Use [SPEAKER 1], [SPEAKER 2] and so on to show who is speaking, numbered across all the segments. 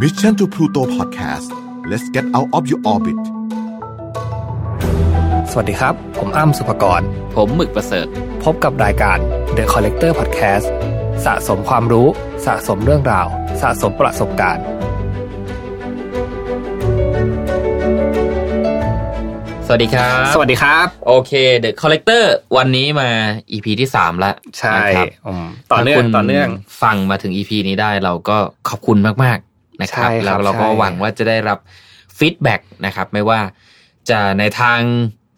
[SPEAKER 1] Mission to Pluto Podcast let's get out of your orbit
[SPEAKER 2] สวัสดีครับ ผมอ้ำสุภกร
[SPEAKER 3] ผมหมึกประเสริฐ
[SPEAKER 2] พบกับรายการ The Collector Podcast สะสมความรู้ สะสมเรื่องราว สะสมประสบการณ์
[SPEAKER 3] สวัสดีครับ
[SPEAKER 2] สวัสดีครับ
[SPEAKER 3] โอเค The Collector วันนี้มา EP ที่สามแล้ว
[SPEAKER 2] ใช่
[SPEAKER 3] นะครับ
[SPEAKER 2] อืมต่อเนื่อง
[SPEAKER 3] ถ้าคุณ
[SPEAKER 2] ต่อเนื่อง
[SPEAKER 3] ฟังมาถึง EP นี้ได้เราก็ขอบคุณมากๆ นะครับ
[SPEAKER 2] ใช่ครับ
[SPEAKER 3] แล้วเราก็
[SPEAKER 2] ใช่
[SPEAKER 3] หวังว่าจะได้รับ feedback นะครับไม่ว่าจะในทาง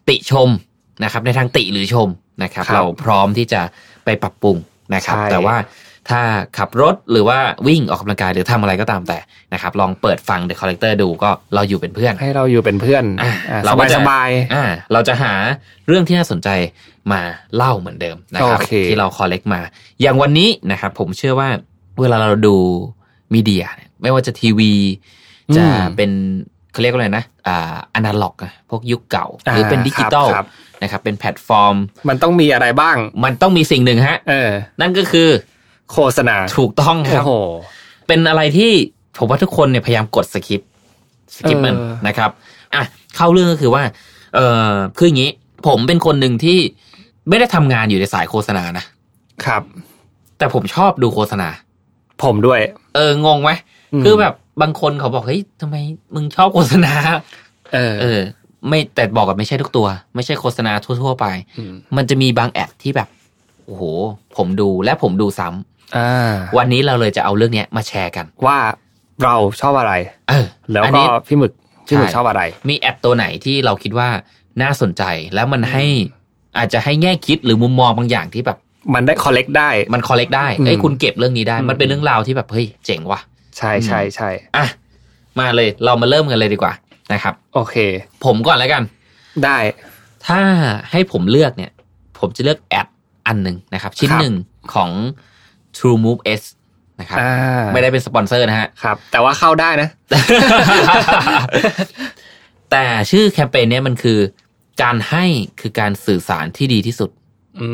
[SPEAKER 3] ติชมนะครับ ในทางติหรือชมนะครับ เราพร้อมที่จะไปปรับปรุงนะครับ
[SPEAKER 2] ใช่
[SPEAKER 3] แต่ว่าถ้าขับรถหรือว่าวิ่งออกกำลังกายหรือทำอะไรก็ตามแต่นะครับ ลองเปิดฟัง The Collector ดูก็เราอยู่เป็นเพื่อน
[SPEAKER 2] ให้เราอยู่เป็นเพื่อน
[SPEAKER 3] อะ
[SPEAKER 2] อะ
[SPEAKER 3] เรา
[SPEAKER 2] ส
[SPEAKER 3] ก็
[SPEAKER 2] บาย
[SPEAKER 3] จะ
[SPEAKER 2] สบาย
[SPEAKER 3] อ่าเราจะหาเรื่องที่น่าสนใจมาเล่าเหมือนเดิมนะครับ
[SPEAKER 2] โอเค
[SPEAKER 3] ที่เรา collect มา อย่างวันนี้นะครับผมเชื่อว่าเวลาเราดู media เนี่ย ไม่ว่าจะทีวี จะเป็นเขาเรียกว่าอะไรนะอ่าอนาล็อกอะพวกยุคเก่า หรือเป็นดิจิตอล
[SPEAKER 2] ครับ
[SPEAKER 3] นะครับเป็นแพลตฟอร์ม
[SPEAKER 2] มันต้องมีอะไรบ้าง
[SPEAKER 3] มันต้องมีสิ่งหนึ่งฮะ
[SPEAKER 2] เออ
[SPEAKER 3] นั่นก็คือ
[SPEAKER 2] โฆษณา
[SPEAKER 3] ถูกต้องครับ
[SPEAKER 2] โอ้โห
[SPEAKER 3] เป็นอะไรที่ผมว่าทุกคนเนี่ยพยายามกด skipสคิปมัน
[SPEAKER 2] เออ
[SPEAKER 3] นะครับอะเข้าเรื่องก็คือว่า เออคืออย่างนี้ ผมเป็นคนหนึ่งที่ไม่ได้ทำงานอยู่ในสายโฆษณานะ
[SPEAKER 2] ครับ
[SPEAKER 3] แต่ผมชอบดูโฆษณา
[SPEAKER 2] ผมด้วย
[SPEAKER 3] เอองงไหม
[SPEAKER 2] อืม
[SPEAKER 3] คือแบบบางคนเขาบอกเฮ้ยทำไมมึงชอบโฆษณา
[SPEAKER 2] เออ
[SPEAKER 3] เออ ไม่แต่บอกกันไม่ใช่ทุกตัว ไม่ใช่โฆษณาทั่วๆไป
[SPEAKER 2] ม
[SPEAKER 3] มันจะมีบางแอดที่แบบโอ้โห ผมดูและผมดูซ้ำ
[SPEAKER 2] อ่า
[SPEAKER 3] วันนี้เราเลยจะเอาเรื่องเนี้ยมาแชร์กัน
[SPEAKER 2] ว่าเราชอบอะไร
[SPEAKER 3] เออ
[SPEAKER 2] แล้วก็
[SPEAKER 3] อันนี้
[SPEAKER 2] พี่หมึกพี่หมึก
[SPEAKER 3] ใช่
[SPEAKER 2] ชอบอะไร
[SPEAKER 3] มี ad ตัวไหนที่เราคิดว่าน่าสนใจแล้วมันให้อาจจะให้แง่คิดหรือมุมมองบางอย่างที่แบบ
[SPEAKER 2] มันได้ collect ได้
[SPEAKER 3] มัน collect ได้
[SPEAKER 2] อืม
[SPEAKER 3] เอ้ยคุณเก็บเรื่องนี้ได้
[SPEAKER 2] อืม
[SPEAKER 3] มันเป็นเรื่องราวที่แบบเฮ้ยเจ๋งว่ะ
[SPEAKER 2] ใช่ใช่ใช่
[SPEAKER 3] อะมาเลยเรามาเริ่มกันเลยดีกว่านะครับ
[SPEAKER 2] โอเค
[SPEAKER 3] ผมก่อนแล้วกัน
[SPEAKER 2] ได้
[SPEAKER 3] ถ้าให้ผมเลือกเนี่ย ผมจะเลือก ad อันหนึ่งนะครับ ชิ้นหนึ่งครับของ True Move H นะครับ
[SPEAKER 2] อ่า
[SPEAKER 3] ไม่ได้เป็นสปอนเซอร์นะฮะ
[SPEAKER 2] ครับ แต่ว่าเข้าได้นะ
[SPEAKER 3] แต่ชื่อแคมเปญเนี้ยมันคือ การให้คือการสื่อสารที่ดีที่สุด
[SPEAKER 2] อื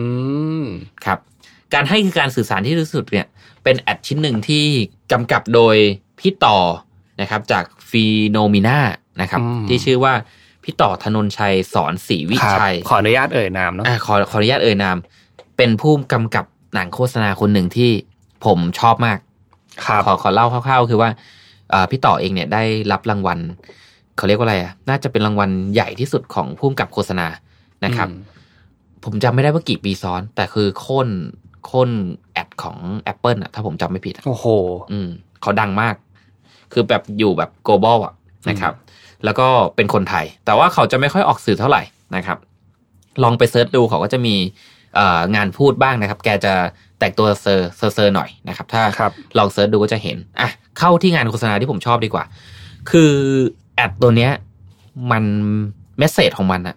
[SPEAKER 2] ม
[SPEAKER 3] ครับ การให้คือการสื่อสารที่ดีที่สุดเนี่ย เป็น ad ชิ้นหนึ่งที่กำกับโดยพี่ต่อนะครับ จาก Phenomena นะครับ
[SPEAKER 2] อืม
[SPEAKER 3] ที่ชื่อว่าพี่ต่อธนญชัย ศรศรีวิชัย
[SPEAKER 2] ครับ ขออนุญาตเอ่ยนามเนาะ
[SPEAKER 3] อะขอขออนุญาตเอ่ยนาม เป็นผู้กำกับหนังโฆษณาคนหนึ่งที่ผมชอบมาก
[SPEAKER 2] ครับ
[SPEAKER 3] ขอขอเล่าคร่าวๆ คือว่าอ่าพี่ต่อเองเนี่ยได้รับรางวัลเขาเรียกว่าอะไรอะ น่าจะเป็นรางวัลใหญ่ที่สุดของผู้กำกับโฆษณานะครับ
[SPEAKER 2] อืม
[SPEAKER 3] ผมจำไม่ได้ว่ากี่ปีซ้อน แต่คือโค่นโค่นแอดของ Apple อะถ้าผมจำไม่ผิดอะ
[SPEAKER 2] โอ้โห
[SPEAKER 3] อืมเขาดังมาก คือแบบอยู่แบบ global อะนะครับ แล้วก็เป็นคนไทย แต่ว่าเขาจะไม่ค่อยออกสื่อเท่าไหร่นะครับ ลองไป search ดูเขาก็จะมีเอ่องานพูดบ้างนะครับ แกจะแต่งตัวเซอร์เซอร์เซอร์หน่อยนะครับ ถ้า
[SPEAKER 2] ครับ
[SPEAKER 3] ลอง search ดูก็จะเห็นอะเข้าที่งานโฆษณาที่ผมชอบดีกว่า คือ ad ตัวเนี้ย มัน message ของมันอะ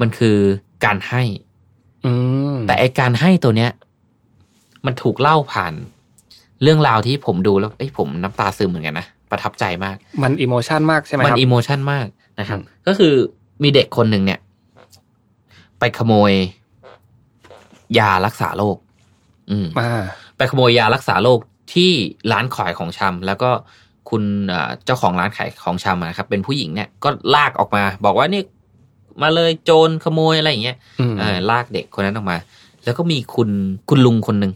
[SPEAKER 3] มันคือการให้
[SPEAKER 2] อืม
[SPEAKER 3] แต่ไอการให้ตัวเนี้ย มันถูกเล่าผ่าน เรื่องราวที่ผมดูแล้วเอ้ยผมน้ำตาซึมเหมือนกันนะประทับใจมาก
[SPEAKER 2] มันอิโมชันมากใช่ไหม
[SPEAKER 3] มัน
[SPEAKER 2] ครับ
[SPEAKER 3] อิโมชันมากนะครับ
[SPEAKER 2] อืม
[SPEAKER 3] ก็คือมีเด็กคนหนึ่งเนี่ย ไปขโมย ยารักษาโรคอืม
[SPEAKER 2] อ่า
[SPEAKER 3] ไปขโมยยารักษาโรคที่ร้านขายของชำแล้วก็คุณเอ่อเจ้าของร้านขายของชำอะนะครับ เป็นผู้หญิงเนี่ยก็ลากออกมา บอกว่านี่ มาเลยโจรขโมยอะไรอย่างเงี้ย
[SPEAKER 2] อืม
[SPEAKER 3] เออลากเด็กคนนั้นออกมา แล้วก็มีคุณคุณลุงคนหนึ่ง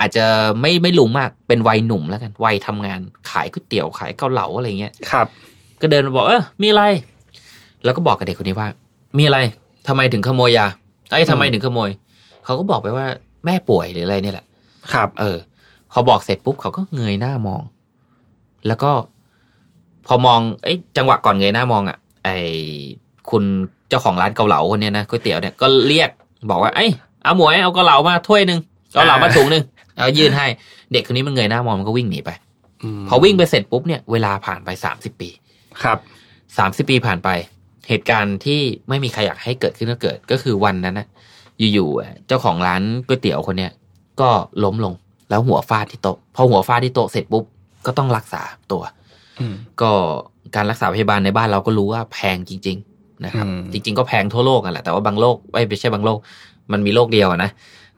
[SPEAKER 3] อาจจะไม่ไม่ลุงมากเป็นวัยหนุ่มแล้วกันวัยทำงานขายก๋วยเตี๋ยวขายเกาเหลาอะไรเงี้ย
[SPEAKER 2] ครับ
[SPEAKER 3] ก็เดินมาบอกเออมีอะไร แล้วก็บอกกับเด็กคนนี้ว่า มีอะไรทำไมถึงขโมยยาไอ้ยทำไมถึงขโมยเขาก็บอกไปว่าแม่ป่วยหรืออะไรเนี่ยแหละ
[SPEAKER 2] ครับ
[SPEAKER 3] เออพอบอกเสร็จปุ๊บเขาก็เงยหน้ามอง แล้วก็ พอมองเอ้ยจังหวะก่อนเงยหน้ามองอะ ไอ คุณเจ้าของร้านเกาเหลาคนเนี้ยนะก๋วยเตี๋ยวเนี่ยก็เรียกบอกว่าเอ้ยเอาหมวยเอาเกาเหลามาถ้วยหนึ่งเกาเหลามาถุงหนึ่งเอายื่นให้ เด็กคนนี้มันเงยหน้ามองมันก็วิ่งหนีไป
[SPEAKER 2] ม
[SPEAKER 3] พอวิ่งไปเสร็จปุ๊บเนี่ยเวลาผ่านไปสามสิบปี
[SPEAKER 2] ครับ
[SPEAKER 3] สามสิบปีผ่านไป เหตุการณ์ที่ไม่มีใครอยากให้เกิดขึ้นก็เกิดก็คือวันนั้นนะอยู่ๆอะเจ้าของร้านก๋วยเตี๋ยวคนเนี้ยก็ล้มลงแล้วหัวฟาดที่โต๊ะพอหัวฟาดที่โต๊ะเสร็จปุ๊บก็ต้องรักษาตัว
[SPEAKER 2] อืม
[SPEAKER 3] ก็การรักษาพยาบาลในบ้านเราก็รู้ว่าแพงจริงๆ นะครับ
[SPEAKER 2] อืม
[SPEAKER 3] จริง ๆ ก็แพงทั่วโลกกันแหละแต่ว่าบางโรคไม่ใช่บางโรคมันมีโรคเดียวอะนะ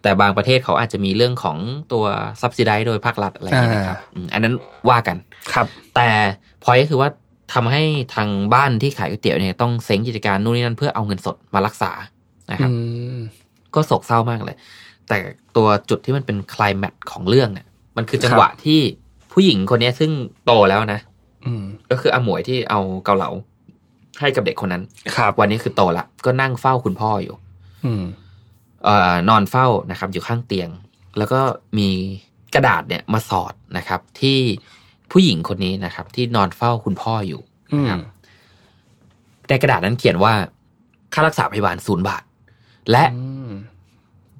[SPEAKER 3] แต่บางประเทศเขาอาจจะมีเรื่องของตัว subsidize โดยภาครัฐอะไรอย่างเงี้ยนะครับอืมอันนั้นว่ากัน
[SPEAKER 2] ครับ
[SPEAKER 3] แต่พอยก็คือว่าทำให้ทางบ้านที่ขายก๋วยเตี๋ยวเนี่ยต้องเซ้งกิจการนู่นนี่นั่นเพื่อเอาเงินสดมารักษานะครับ
[SPEAKER 2] อืม
[SPEAKER 3] ก็โศกเศร้ามากเลย แต่ตัวจุดที่มันเป็นคลายแมทของเรื่องเนี่ยมันคือจังหวะที่ผู้หญิงคนเนี้ยซึ่งโตแล้วนะ
[SPEAKER 2] อืม
[SPEAKER 3] ก็คืออาหมวยที่เอาเกาเหลา ให้กับเด็กคนนั้น
[SPEAKER 2] ครับ
[SPEAKER 3] วันนี้คือโตละก็นั่งเฝ้าคุณพ่ออยู่
[SPEAKER 2] อืม
[SPEAKER 3] เอ่อนอนเฝ้านะครับ อยู่ข้างเตียง แล้วก็มีกระดาษเนี่ยมาสอดนะครับ ที่ผู้หญิงคนนี้นะครับ ที่นอนเฝ้าคุณพ่ออยู่
[SPEAKER 2] อืม
[SPEAKER 3] นะครับในกระดาษนั้นเขียนว่า ค่ารักษาพยาบาลศูนย์บาท และ
[SPEAKER 2] อืม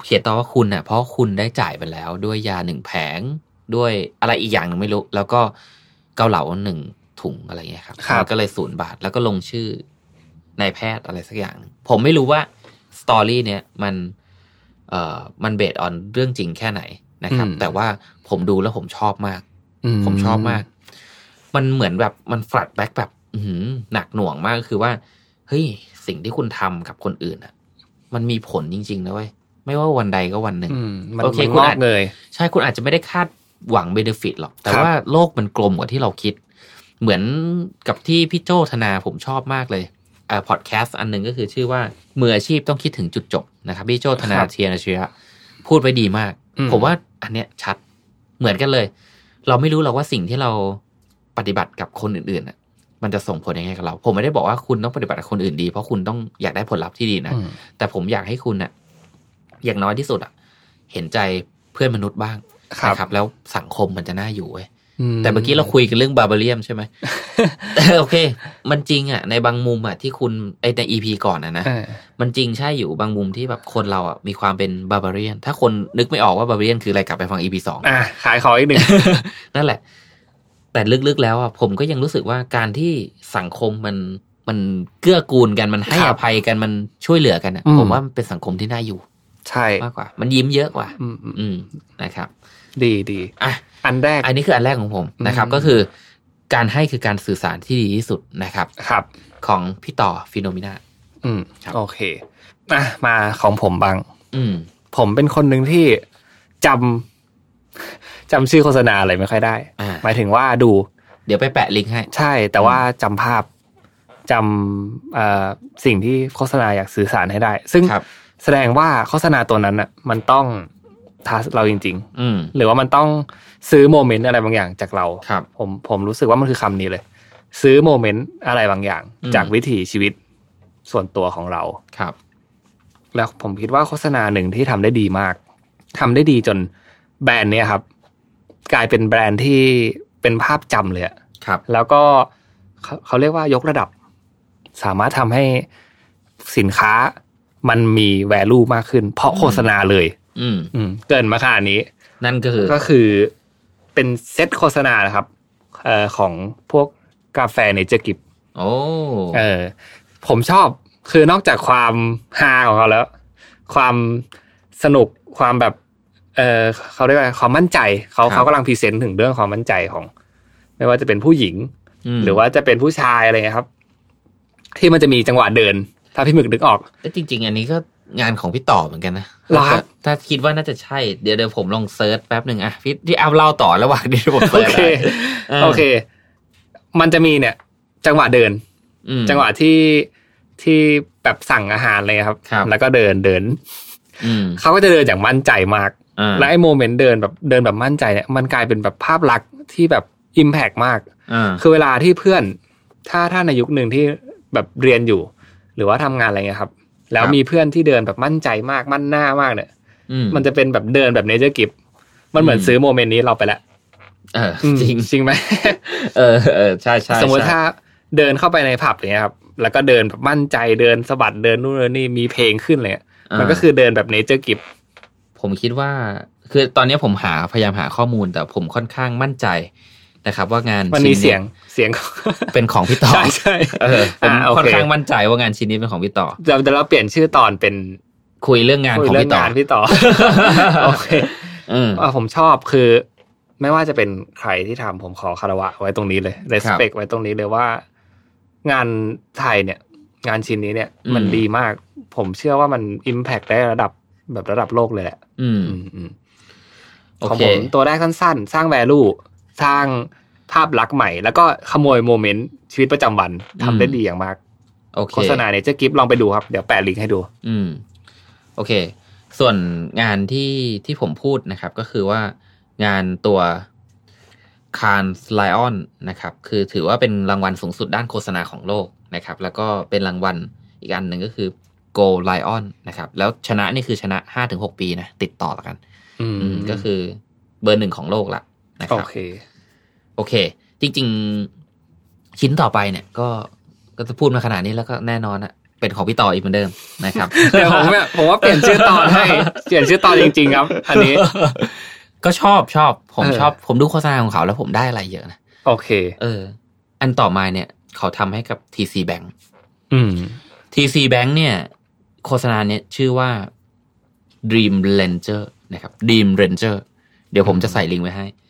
[SPEAKER 3] เขียนต่อว่าคุณเน่ะเพราะคุณได้จ่ายไปแล้ว ด้วยยาหนึ่งแผง ด้วยอะไรอีกอย่างหนึ่งไม่รู้ แล้วก็เกาเหลาหนึ่ง ถุงอะไรเงี้ยครับ
[SPEAKER 2] ครับ
[SPEAKER 3] มันก็เลยศูนย์บาท แล้วก็ลงชื่อนายแพทย์อะไรสักอย่างหนึ่งผมไม่รู้ว่า story เนี่ยมันเอ่อมัน based on เรื่องจริงแค่ไหนนะครับ
[SPEAKER 2] อืม
[SPEAKER 3] แต่ว่าผมดูแล้วผมชอบมาก
[SPEAKER 2] อื
[SPEAKER 3] ผมชอบมาก มันเหมือนแบบมัน flashback แบบอื้อหือหนักหน่วงมากคือว่า เฮ้ย สิ่งที่คุณทำกับคนอื่นอะ มันมีผลจริง ๆ นะเว้ย ไม่ว่าวันใดก็วันหนึ่ง
[SPEAKER 2] อืมมัน
[SPEAKER 3] โอเค
[SPEAKER 2] มัน
[SPEAKER 3] คุณ
[SPEAKER 2] งอ
[SPEAKER 3] อาจ
[SPEAKER 2] กเงย
[SPEAKER 3] ใช่คุณอาจจะไม่ได้คาดหวังเบนฟิตหรอก แต่
[SPEAKER 2] ครับ
[SPEAKER 3] ว่าโลกมันกลมกว่าที่เราคิด เหมือนกับที่พี่โจธนาผมชอบมากเลยอ่าพอดแคสต์อันหนึ่งก็คือชื่อว่ามืออาชีพต้องคิดถึงจุดจบนะครับพี่โจธนา
[SPEAKER 2] ครับ
[SPEAKER 3] เทียนเชียะพูดไว้ดีมาก
[SPEAKER 2] อืม
[SPEAKER 3] ผมว่าอันเนี้ยชัดเหมือนกันเลย เราไม่รู้หรอกว่าสิ่งที่เราปฏิบัติกับคนอื่นๆน่ะมันจะส่งผลยังไงกับเรา ผมไม่ได้บอกว่าคุณต้องปฏิบัติกับคนอื่นดี เพราะคุณต้องอยากได้ผลลัพธ์ที่ดีนะ
[SPEAKER 2] อืม
[SPEAKER 3] แต่ผมอยากให้คุณน่ะ อย่างน้อยที่สุดอะ เห็นใจเพื่อนมนุษย์บ้าง
[SPEAKER 2] ครับ
[SPEAKER 3] นะครับ แล้วสังคมมันจะน่าอยู่เว้ย
[SPEAKER 2] อื
[SPEAKER 3] แต่เมื่อกี้เราคุยกันเรื่องบาบาเรียมใช่ไหมโอเค มันจริงอะ ในบางมุมอะที่คุณไอในอีพีก่อนอะนะ
[SPEAKER 2] เออ
[SPEAKER 3] มันจริงใช่อยู่บางมุมที่แบบคนเราอะมีความเป็นบาบาเรียน ถ้าคนนึกไม่ออกว่าบาบาเรียนคืออะไรกลับไปฟังอีพีสอง
[SPEAKER 2] อะขายของอีกหนึ่ง
[SPEAKER 3] นั่นแหละ แต่ลึกๆแล้วอะผมก็ยังรู้สึกว่าการที่สังคมมันมันเกื้อกูลกันมันให้
[SPEAKER 2] ครั
[SPEAKER 3] อบภัยกันมันช่วยเหลือกันอะ
[SPEAKER 2] อืม
[SPEAKER 3] ผมว่ามันเป็นสังคมที่น่าอยู่
[SPEAKER 2] ใช่
[SPEAKER 3] มากกว่า มันยิ้มเยอะกว่า
[SPEAKER 2] อืมอืม
[SPEAKER 3] อืมนะครับ
[SPEAKER 2] ดีดี
[SPEAKER 3] อะ
[SPEAKER 2] อันแรก
[SPEAKER 3] อันนี้คืออันแรกของผมนะครับ
[SPEAKER 2] อืม
[SPEAKER 3] ก็คือ การให้คือการสื่อสารที่ดีที่สุดนะครับ
[SPEAKER 2] ครับ
[SPEAKER 3] ของพี่ต่อฟิโนมินา
[SPEAKER 2] อืม
[SPEAKER 3] ครับ
[SPEAKER 2] โอเคอะมาของผมบ้าง
[SPEAKER 3] อืม
[SPEAKER 2] ผมเป็นคนหนึ่งที่จำจำชื่อโฆษณาอะไรไม่ค่อยได้
[SPEAKER 3] อ่า
[SPEAKER 2] หมายถึงว่าดู
[SPEAKER 3] เดี๋ยวไปแปะลิงก์ให้
[SPEAKER 2] ใช่ แต่ว่าจำภาพจำเอ่อสิ่งที่โฆษณาอยากสื่อสารให้ได้ ซึ่ง
[SPEAKER 3] ครับ
[SPEAKER 2] แสดงว่าโฆษณาตัวนั้นอะ มันต้อง ทัสเราจริง
[SPEAKER 3] อืม
[SPEAKER 2] ๆหรือว่ามันต้องซื้อโมเมนต์อะไรบางอย่างจากเรา
[SPEAKER 3] ครับ
[SPEAKER 2] ผมผมรู้สึกว่ามันคือคำนี้เลย ซื้อโมเมนต์อะไรบางอย่าง
[SPEAKER 3] อืม
[SPEAKER 2] จากวิถีชีวิตส่วนตัวของเรา
[SPEAKER 3] ครับ
[SPEAKER 2] แล้วผมคิดว่าโฆษณาหนึ่งที่ทำได้ดีมากทำได้ดีจนแบรนด์เนี้ยครับ กลายเป็นแบรนด์ที่เป็นภาพจำเลยอะ
[SPEAKER 3] ครับ
[SPEAKER 2] แล้วก็เขาเขาเรียกว่ายกระดับ สามารถทำให้สินค้ามันมี value มากขึ้น เพราะโฆษณาเลย
[SPEAKER 3] อืม
[SPEAKER 2] อืมเกินมาขนาดนี้
[SPEAKER 3] นั่นก็คือ
[SPEAKER 2] ก็คือเป็นเซตโฆษณานะครับ เอ่อของพวกกาแฟ Nature Gift
[SPEAKER 3] โอ้
[SPEAKER 2] เออ ผมชอบคือนอกจากความฮาของเขาแล้ว ความสนุกความแบบ เออเขาเรียกว่าอะไรความมั่นใจเขาเขากำลัง present ถึงเรื่องความมั่นใจของ ไม่ว่าจะเป็นผู้หญิงหรือว่าจะเป็นผู้ชายอะไรเงี้ยครับ ที่มันจะมีจังหวะเดิน ถ้าพี่หมึกนึกออก
[SPEAKER 3] แต่จริง ๆ อันนี้ก็ งานของพี่ต่อเหมือนกันนะ
[SPEAKER 2] เหรอครับ
[SPEAKER 3] ถ้าคิดว่าน่าจะใช่ เดี๋ยวเดี๋ยวผมลอง search แป๊บหนึ่งอะพี่ที่เอาเล่าต่อระหว่างที่ผม
[SPEAKER 2] search อะโอเค มันจะมีเนี่ย จังหวะเดิน
[SPEAKER 3] อืม
[SPEAKER 2] จังหวะที่ที่แบบสั่งอาหารเลยครับ
[SPEAKER 3] ครับ
[SPEAKER 2] แล้วก็เดินเดิน
[SPEAKER 3] อืม
[SPEAKER 2] เขาก็จะเดินอย่างมั่นใจมาก
[SPEAKER 3] อ่า
[SPEAKER 2] และไอ้ moment เดินแบบเดินแบบมั่นใจเนี่ย มันกลายเป็นแบบภาพลักษณ์ที่แบบ impact มาก
[SPEAKER 3] อ่า
[SPEAKER 2] คือเวลาที่เพื่อน ถ้าถ้าในยุคหนึ่งที่แบบเรียนอยู่ หรือว่าทำงานอะไรเงี้ยครับ แล้วมีเพื่อนที่เดินแบบมั่นใจมากมั่นหน้ามากเนี่ย
[SPEAKER 3] อืม
[SPEAKER 2] มันจะเป็นแบบเดินแบบ Nature Giftมันเหมือน
[SPEAKER 3] อืม
[SPEAKER 2] ซื้อ moment นี้เราไปแล้ว
[SPEAKER 3] เออ
[SPEAKER 2] อืม
[SPEAKER 3] จริง
[SPEAKER 2] จริงไหม
[SPEAKER 3] เออเออใช่ใช่
[SPEAKER 2] สมมติ
[SPEAKER 3] ใช่
[SPEAKER 2] ถ้าเดินเข้าไปในผับอย่างเงี้ยครับ แล้วก็เดินแบบมั่นใจเดินสะบัดเดินนู่นเดินนี่มีเพลงขึ้นเลยอะมันก็คือเดินแบบ Nature Gift
[SPEAKER 3] ผมคิดว่า คือตอนนี้ผมหาพยายามหาข้อมูลแต่ผมค่อนข้างมั่นใจ นะครับ ว่างาน
[SPEAKER 2] มันมี
[SPEAKER 3] ชิ้
[SPEAKER 2] เสียงเสียง
[SPEAKER 3] เป็นของพี่ต่อ
[SPEAKER 2] ใช่ใช่
[SPEAKER 3] เออผม
[SPEAKER 2] อ่าโอเค
[SPEAKER 3] ค่อนข้างมั่นใจว่างานชิ้นนี้เป็นของพี่ต่อ
[SPEAKER 2] เดี๋ยวเดี๋ยวเราเปลี่ยนชื่อตอนเป็น
[SPEAKER 3] คุยเรื่องงาน
[SPEAKER 2] คุย
[SPEAKER 3] ของ
[SPEAKER 2] เรื่
[SPEAKER 3] พี่ต่องา
[SPEAKER 2] นพี่ต่อโอเค
[SPEAKER 3] อืม
[SPEAKER 2] อ่าผมชอบคือ ไม่ว่าจะเป็นใครที่ทำผมขอคารวะไว้ตรงนี้เลย respect ไว้ตรงนี้เลยว่า งานไทยเนี่ย งานชิ้นนี้เนี่ย
[SPEAKER 3] อืม
[SPEAKER 2] มันดีมาก ผมเชื่อว่ามัน impact ได้ระดับแบบระดับโลกเลยแหละ
[SPEAKER 3] อืม
[SPEAKER 2] อืมอืม
[SPEAKER 3] โอ
[SPEAKER 2] ของ
[SPEAKER 3] เค
[SPEAKER 2] ผมตัวแรกสั้นๆ สร้าง value สร้างภาพลักษณ์ใหม่ แล้วก็ขโมยโมเมนต์ชีวิตประจำวันทำได้ดีอย่างมาก
[SPEAKER 3] โอเค
[SPEAKER 2] โฆษณาเนี่ยเจะกิฟลองไปดูครับ เดี๋ยวแปะลิงก์ให้ดู
[SPEAKER 3] อืม โอเค ส่วนงานที่ที่ผมพูดนะครับ ก็คือว่างานตัว c a n s Lion นะครับ คือถือว่าเป็นรางวัลสูงสุดด้านโฆษณาของโลกนะครับ แล้วก็เป็นรางวัลอีกอันหนึ่งก็คือ Go Lion นะครับ แล้วชนะนี่คือชนะ5-6ปีนะ ติดต่อกัน
[SPEAKER 2] อืม
[SPEAKER 3] อืมก็คือเบอร์หนึ่งของโลกละนะค
[SPEAKER 2] โอ
[SPEAKER 3] รับ
[SPEAKER 2] เค
[SPEAKER 3] โอเค จริง ๆ ชิ้นต่อไปเนี่ย ก็ก็จะพูดมาขนาดนี้แล้วก็แน่นอนอะเป็นของพี่ต่ออีกเหมือนเดิมนะครับ
[SPEAKER 2] เดี๋ยวผมเนี่ยผมว่าเปลี่ยนชื่อตอนให้เปลี่ยนชื่อตอนจริง ๆ ครับ อันนี้
[SPEAKER 3] ก็ชอบชอบ ผม
[SPEAKER 2] เออ
[SPEAKER 3] ชอบ ผมดูโฆษณาของเขาแล้วผมได้อะไรเยอะนะ
[SPEAKER 2] โอเค
[SPEAKER 3] เออ อันต่อมาเนี่ย เขาทำให้กับ TC Bank
[SPEAKER 2] อืม
[SPEAKER 3] TC Bank เนี่ย โฆษณาเนี่ยชื่อว่า Dream Ranger นะครับ Dream Ranger เดี๋ยวผมจะใส่ลิงก์ไว้ให้
[SPEAKER 2] อืม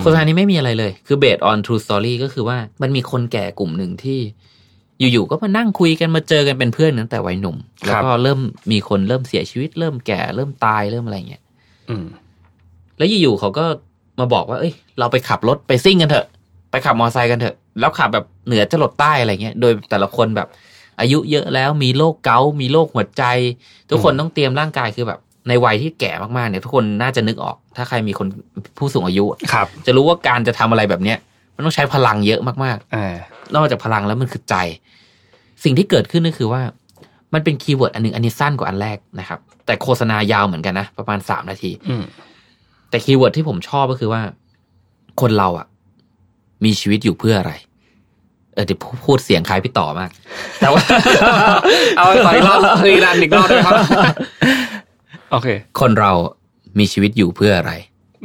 [SPEAKER 3] โฆษณานี้ไม่มีอะไรเลย คือ based on true story ก็คือว่ามันมีคนแก่กลุ่มหนึ่งที่ อยู่ๆก็มานั่งคุยกันมาเจอกันเป็นเพื่อนตั้งแต่วัยหนุ่ม แล้วก็เริ่มมีคนเริ่มเสียชีวิต เริ่มแก่เริ่มตายเริ่มอะไรอย่างเงี้ย
[SPEAKER 2] อืม
[SPEAKER 3] แล้วอยู่ๆเขาก็มาบอกว่า เอ้ย เราไปขับรถไปซิ่งกันเถอะ ไปขับมอเตอร์ไซค์กันเถอะ แล้วขับแบบเหนือจะหลดใต้อะไรเงี้ย โดยแต่ละคนแบบ อายุเยอะแล้วมีโรคเกาต์มีโรคหัวใจ ทุกคนต้องเตรียมร่างกายคือแบบ ในวัยที่แก่มากๆเนี่ยทุกคนน่าจะนึกออก ถ้าใครมีคนผู้สูงอายุ
[SPEAKER 2] ครับ
[SPEAKER 3] จะรู้ว่าการจะทำอะไรแบบเนี้ยมันต้องใช้พลังเยอะมาก
[SPEAKER 2] อ่า
[SPEAKER 3] ๆนอกจากพลังแล้วมันคือใจ สิ่งที่เกิดขึ้นก็คือว่า มันเป็น keyword อันหนึงอันนี้สั้นกว่าอันแรกนะครับ แต่โฆษณายาวเหมือนกันนะประมาณสามนาที
[SPEAKER 2] อืม
[SPEAKER 3] แต่ keyword ที่ผมชอบก็คือว่า คนเราอะมีชีวิตอยู่เพื่ออะไร เออเดี๋ยวพูดเสียงคล้ายพี่ต่อมาก แต่ว่า
[SPEAKER 2] เอาต่ออีกรอบอีกรอบอีกรอบด้วยครับ โอเค
[SPEAKER 3] คนเรามีชีวิตอยู่เพื่ออะไร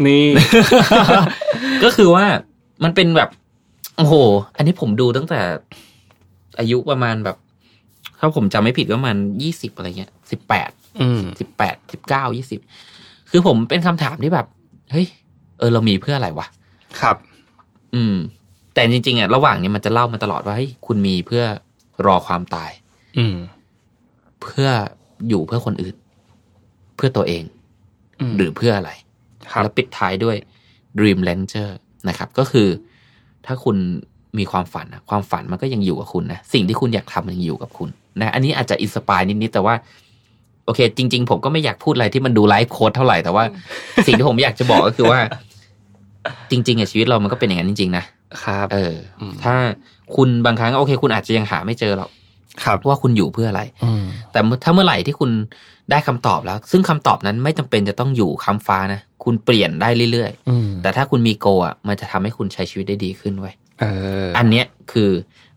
[SPEAKER 2] นี่
[SPEAKER 3] ก็คือว่ามันเป็นแบบ โอ้โห อันนี้ผมดูตั้งแต่ อายุประมาณแบบ ถ้าผมจำไม่ผิดก็ประมาณยี่สิบอะไรเงี้ยสิบแปด
[SPEAKER 2] อืม
[SPEAKER 3] สิบแปดสิบเก้ายี่สิบคือผมเป็นคำถามที่แบบ เฮ้ย เออเรามีเพื่ออะไรวะ
[SPEAKER 2] ครับ
[SPEAKER 3] อืม แต่จริงๆอะระหว่างเนี้ยมันจะเล่ามาตลอดว่าเฮ้ยคุณมีเพื่อรอความตาย
[SPEAKER 2] อืม
[SPEAKER 3] เพื่ออยู่เพื่อคนอื่น เพื่อตัวเอง
[SPEAKER 2] ม
[SPEAKER 3] หรือเพื่ออะไร
[SPEAKER 2] ครับ
[SPEAKER 3] แล้วปิดท้ายด้วย Dream Ranger นะครับ ก็คือ ถ้าคุณมีความฝันนะความฝันมันก็ยังอยู่กับคุณนะสิ่งที่คุณอยากทำมันยังอยู่กับคุณนะอันนี้อาจจะอินสปายนิดๆแต่ว่าโอเค จริง ๆ ผมก็ไม่อยากพูดอะไรที่มันดูไลฟ์โค้ดเท่าไหร่แต่ว่า สิ่งที่ผมอยากจะบอกก็คือว่า จริงๆอะชีวิตเรามันก็เป็นอย่างนั้นจริง ๆ นะครับ เอออ
[SPEAKER 2] ม
[SPEAKER 3] ถ้าคุณบางครั้งโอเค คุณอาจจะยังหาไม่เจอหรอก
[SPEAKER 2] ครับ
[SPEAKER 3] ว่าคุณอยู่เพื่ออะไร
[SPEAKER 2] อืม
[SPEAKER 3] แต่เมื่อถ้าเมื่อไหร่ที่คุณได้คำตอบแล้ว ซึ่งคำตอบนั้นไม่จำเป็นจะต้องอยู่คำฟ้านะคุณเปลี่ยนได้เรื่อย
[SPEAKER 2] อืม
[SPEAKER 3] ๆแต่ถ้าคุณมีโกอะมันจะทำให้คุณใช้ชีวิตได้ดีขึ้นไว้ย
[SPEAKER 2] เออ
[SPEAKER 3] อันเนี้ยคือ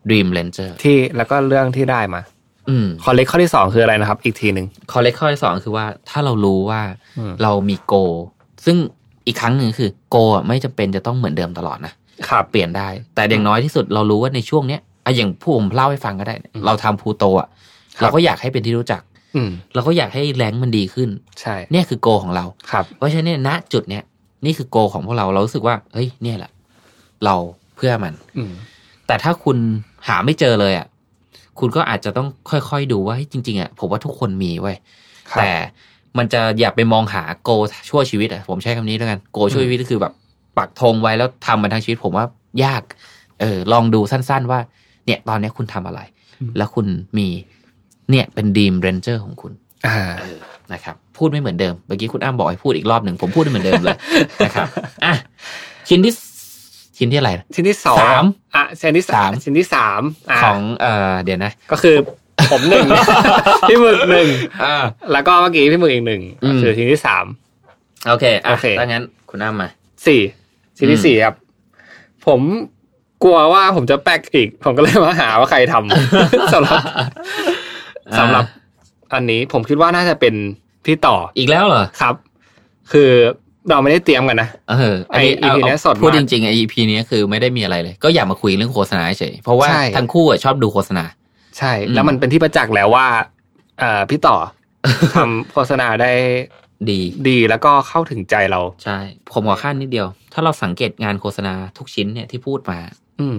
[SPEAKER 3] Dream Ranger
[SPEAKER 2] ที่แล้วก็เรื่องที่ได้มา
[SPEAKER 3] อืม
[SPEAKER 2] ข้อเล็กข้อที่สองคืออะไรนะครับ อีกทีหนึ่ง
[SPEAKER 3] ข้อเล็กข้อที่สองคือว่า ถ้าเรารู้ว่า
[SPEAKER 2] อืม
[SPEAKER 3] เรามีโก ซึ่งอีกครั้งหนึ่งคือ โกอะไม่จำเป็นจะต้องเหมือนเดิมตลอดนะ
[SPEAKER 2] ครับ
[SPEAKER 3] เปลี่ยนได้ แต่อย่างน้อยที่สุดเรารู้ว่าในช่วงเนี้ย อะอย่างผู้ผมเล่าให้ฟังก็ได้
[SPEAKER 2] อืม
[SPEAKER 3] เราทำพูโตอะ
[SPEAKER 2] ครับ
[SPEAKER 3] เราก็อยากให้เป็นที่รู้จัก
[SPEAKER 2] อืม
[SPEAKER 3] เราก็อยากให้แรงมันดีขึ้น
[SPEAKER 2] ใช่
[SPEAKER 3] เนี่ยคือโกของเรา
[SPEAKER 2] ครับ
[SPEAKER 3] เพราะฉะนั้นเนี่ยณจุดเนี้ยนี่คือโกของพวกเราเรารู้สึกว่าเฮ้ยเนี่ยแหละ เราเพื่อมัน
[SPEAKER 2] อืม
[SPEAKER 3] แต่ถ้าคุณหาไม่เจอเลยอะคุณก็อาจจะต้องค่อยๆดูว่าเฮ้ยจริง ๆอะผมว่าทุกคนมีเว้ย
[SPEAKER 2] ครับ
[SPEAKER 3] แต่มันจะอย่าไปมองหา goal ชั่วชีวิตอะผมใช้คำนี้แล้วกัน goal ชั่วชีวิตก็คือแบบปักธงไว้แล้วทำมันทั้งชีวิต ผมว่ายาก เออ ลองดูสั้น ๆ ว่า เนี่ย ตอนเนี้ยคุณทำอะไร แล้วคุณมีเนี่ยเป็น dream ranger ของคุณ
[SPEAKER 2] อ่า
[SPEAKER 3] เออนะครับพูดไม่เหมือนเดิมเมื่อกี้คุณอ้ำบอกให้พูดอีกรอบหนึ่งผมพูดไม่เหมือนเดิมเลยนะครับอะชิ้นที่ชิ้นที่อะไรนะ
[SPEAKER 2] ชิ้นที่สอง
[SPEAKER 3] สาม
[SPEAKER 2] อะชิ้นที่สา
[SPEAKER 3] สามม
[SPEAKER 2] ชิ้นที่สามะ
[SPEAKER 3] ของเอ่อเดี๋ยวนะ
[SPEAKER 2] ก็คือผมหนึ่งพี่หมึกหนึ่ง
[SPEAKER 3] อ่า
[SPEAKER 2] แล้วก็เมื่อกี้พี่หมึกอีกหนึ่ง
[SPEAKER 3] อืม
[SPEAKER 2] คือชิ้นที่สาม
[SPEAKER 3] โอเคอะ
[SPEAKER 2] โอเค
[SPEAKER 3] ถ้างั้นคุณอ้ำมา
[SPEAKER 2] สี่ชิ้น
[SPEAKER 3] อื
[SPEAKER 2] ที่
[SPEAKER 3] ม
[SPEAKER 2] สี่ครับ ผม กลัวว่าผมจะแป๊กอีก ผมก็เลยมาหาว่าใครทำสำหรับสำหรับ อันนี้ผมคิดว่าน่าจะเป็นพี่ต่อ
[SPEAKER 3] อีกแล้วเหรอ
[SPEAKER 2] ครับ คือเราไม่ได้เตรียมกันนะ
[SPEAKER 3] เอออันนี้
[SPEAKER 2] ไอ้ EP
[SPEAKER 3] เอา
[SPEAKER 2] เนี้ยสดมาก
[SPEAKER 3] พูดจริงๆไอ EP เนี้ยคือไม่ได้มีอะไรเลย ก็อยากมาคุยเรื่องโฆษณาเฉยเพราะว่า
[SPEAKER 2] ใช่
[SPEAKER 3] ทั้งคู่อะชอบดูโฆษณา
[SPEAKER 2] ใช่
[SPEAKER 3] อืม
[SPEAKER 2] แล้วมันเป็นที่ประจักษ์แล้วว่าเอ่อพี่ต่อทำโฆษณาได้
[SPEAKER 3] ดี
[SPEAKER 2] ดีแล้วก็เข้าถึงใจเรา
[SPEAKER 3] ใช่ ผมขอขั้นนิดเดียว ถ้าเราสังเกตงานโฆษณาทุกชิ้นเนี่ยที่พูดมา
[SPEAKER 2] อืม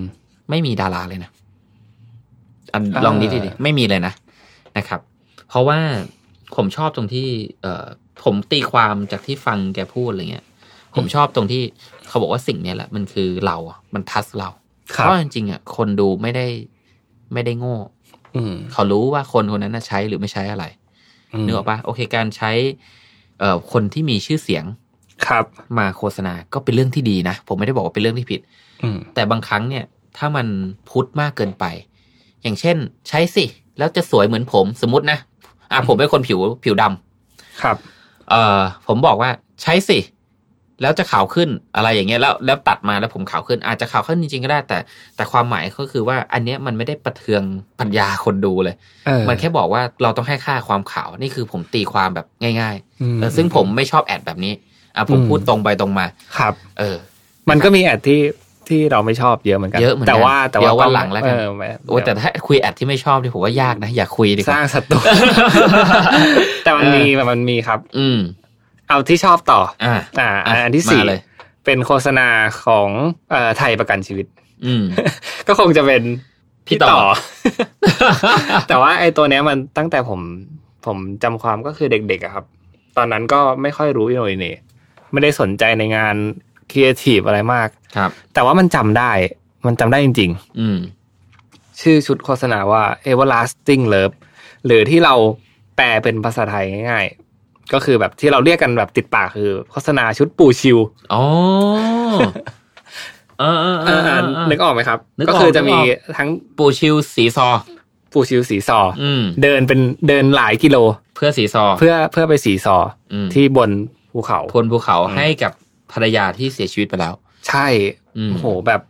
[SPEAKER 3] ไม่มีดาราเลยนะอัน
[SPEAKER 2] อ่า
[SPEAKER 3] ลองนิดดิไม่มีเลยนะนะครับ เพราะว่าผมชอบตรงที่ เอ่อผมตีความจากที่ฟังแกพูดอะไรเงี้ย ผมชอบตรงที่เขาบอกว่าสิ่งเนี้ยแหละ มันคือเราอะมันทัสเรา
[SPEAKER 2] ครั
[SPEAKER 3] เพ
[SPEAKER 2] บ
[SPEAKER 3] ราะจริงๆอะคนดูไม่ได้ไม่ได้โง่
[SPEAKER 2] อืม
[SPEAKER 3] เขารู้ว่าคนคนนั้นน่ะใช้หรือไม่ใช้อะไร
[SPEAKER 2] ม
[SPEAKER 3] นึกออกปะโอเค การใช้ เอ่อคนที่มีชื่อเสียง
[SPEAKER 2] ครับ
[SPEAKER 3] มาโฆษณาก็เป็นเรื่องที่ดีนะ ผมไม่ได้บอกว่าเป็นเรื่องที่ผิด
[SPEAKER 2] อืม
[SPEAKER 3] แต่บางครั้งเนี่ย ถ้ามันพุทธมากเกินไป อย่างเช่น ใช้สิ แล้วจะสวยเหมือนผมสมมตินะอะผมเป็นคนผิวผิวดำ
[SPEAKER 2] ครับ
[SPEAKER 3] เอ่อผมบอกว่าใช้สิ แล้วจะขาวขึ้นอะไรอย่างเงี้ยแล้วแล้วตัดมาแล้วผมขาวขึ้น อาจจะขาวขึ้นจริงๆก็ได้ แต่ แต่ความหมายก็คือว่า อันเนี้ยมันไม่ได้ประเทืองปัญญาคนดูเลย
[SPEAKER 2] เออ
[SPEAKER 3] มันแค่บอกว่าเราต้องให้ค่าความขาวนี่คือผมตีความแบบง่าย
[SPEAKER 2] อืม
[SPEAKER 3] ๆเออซึ่งผมไม่ชอบแอดแบบนี้ อะผม
[SPEAKER 2] อืม
[SPEAKER 3] พูดตรงไปตรงมา
[SPEAKER 2] ครับ
[SPEAKER 3] เออ
[SPEAKER 2] มันก็มีแอดที่ที่เราไม่ชอบเยอะเหมือนกัน
[SPEAKER 3] เยอะเหมือนกัน
[SPEAKER 2] แต่ว่าแต่
[SPEAKER 3] เดี๋
[SPEAKER 2] ว่า
[SPEAKER 3] ยววันหลังแล้วกัน
[SPEAKER 2] เออไม่
[SPEAKER 3] โอ้ยแต่ถ้าคุยแอดที่ไม่ชอบนี่ผมว่ายากนะอย่าคุยดีก
[SPEAKER 2] ส
[SPEAKER 3] ว่า
[SPEAKER 2] ร้างศัตรูแต่มันมีมันมีครับ
[SPEAKER 3] อืม
[SPEAKER 2] เอาที่ชอบต่อ
[SPEAKER 3] อ่า
[SPEAKER 2] อ่า
[SPEAKER 3] อะ
[SPEAKER 2] อันที่สี่
[SPEAKER 3] มาเลย
[SPEAKER 2] เป็นโฆษณาของเอ่อไทยประกันชีวิต
[SPEAKER 3] อืม
[SPEAKER 2] ก็คงจะเป็น
[SPEAKER 3] พี่ต่อ
[SPEAKER 2] แต่ว่าไอ้ตัวเนี้ยมันตั้งแต่ผมผมจำความก็คือเด็กๆอะครับ ตอนนั้นก็ไม่ค่อยรู้อิโหน่อิเหน่ ไม่ได้สนใจในงานครีเอทีฟอะไรมาก
[SPEAKER 3] ครับ
[SPEAKER 2] แต่ว่ามันจำได้ มันจำได้จริง
[SPEAKER 3] อืม
[SPEAKER 2] ๆชื่อชุดโฆษณาว่า everlasting love หรือที่เราแปลเป็นภาษาไทยง่ายๆ ก็คือแบบที่เราเรียกกันแบบติดปากคือ โฆษณาชุดปู่ชิว
[SPEAKER 3] อ๋อเออเออเออเออเออ
[SPEAKER 2] นึกออกไหมครับ
[SPEAKER 3] นึกออก
[SPEAKER 2] ก็คือจะมี
[SPEAKER 3] นึกออก
[SPEAKER 2] ทั้ง
[SPEAKER 3] ปูชิวสีซอ
[SPEAKER 2] ปูชิวสีซออ
[SPEAKER 3] อืม
[SPEAKER 2] เดินเป็นเดินหลายกิโล
[SPEAKER 3] เพื่อสีซอ
[SPEAKER 2] เพื่อเพื่อไปสีซออ
[SPEAKER 3] ม
[SPEAKER 2] ที่บน ภูเขา
[SPEAKER 3] พลภูเขาให้กับภรรยาที่เสียชีวิตไปแล้ว
[SPEAKER 2] ใช่
[SPEAKER 3] อืม
[SPEAKER 2] โอ้โหแบบ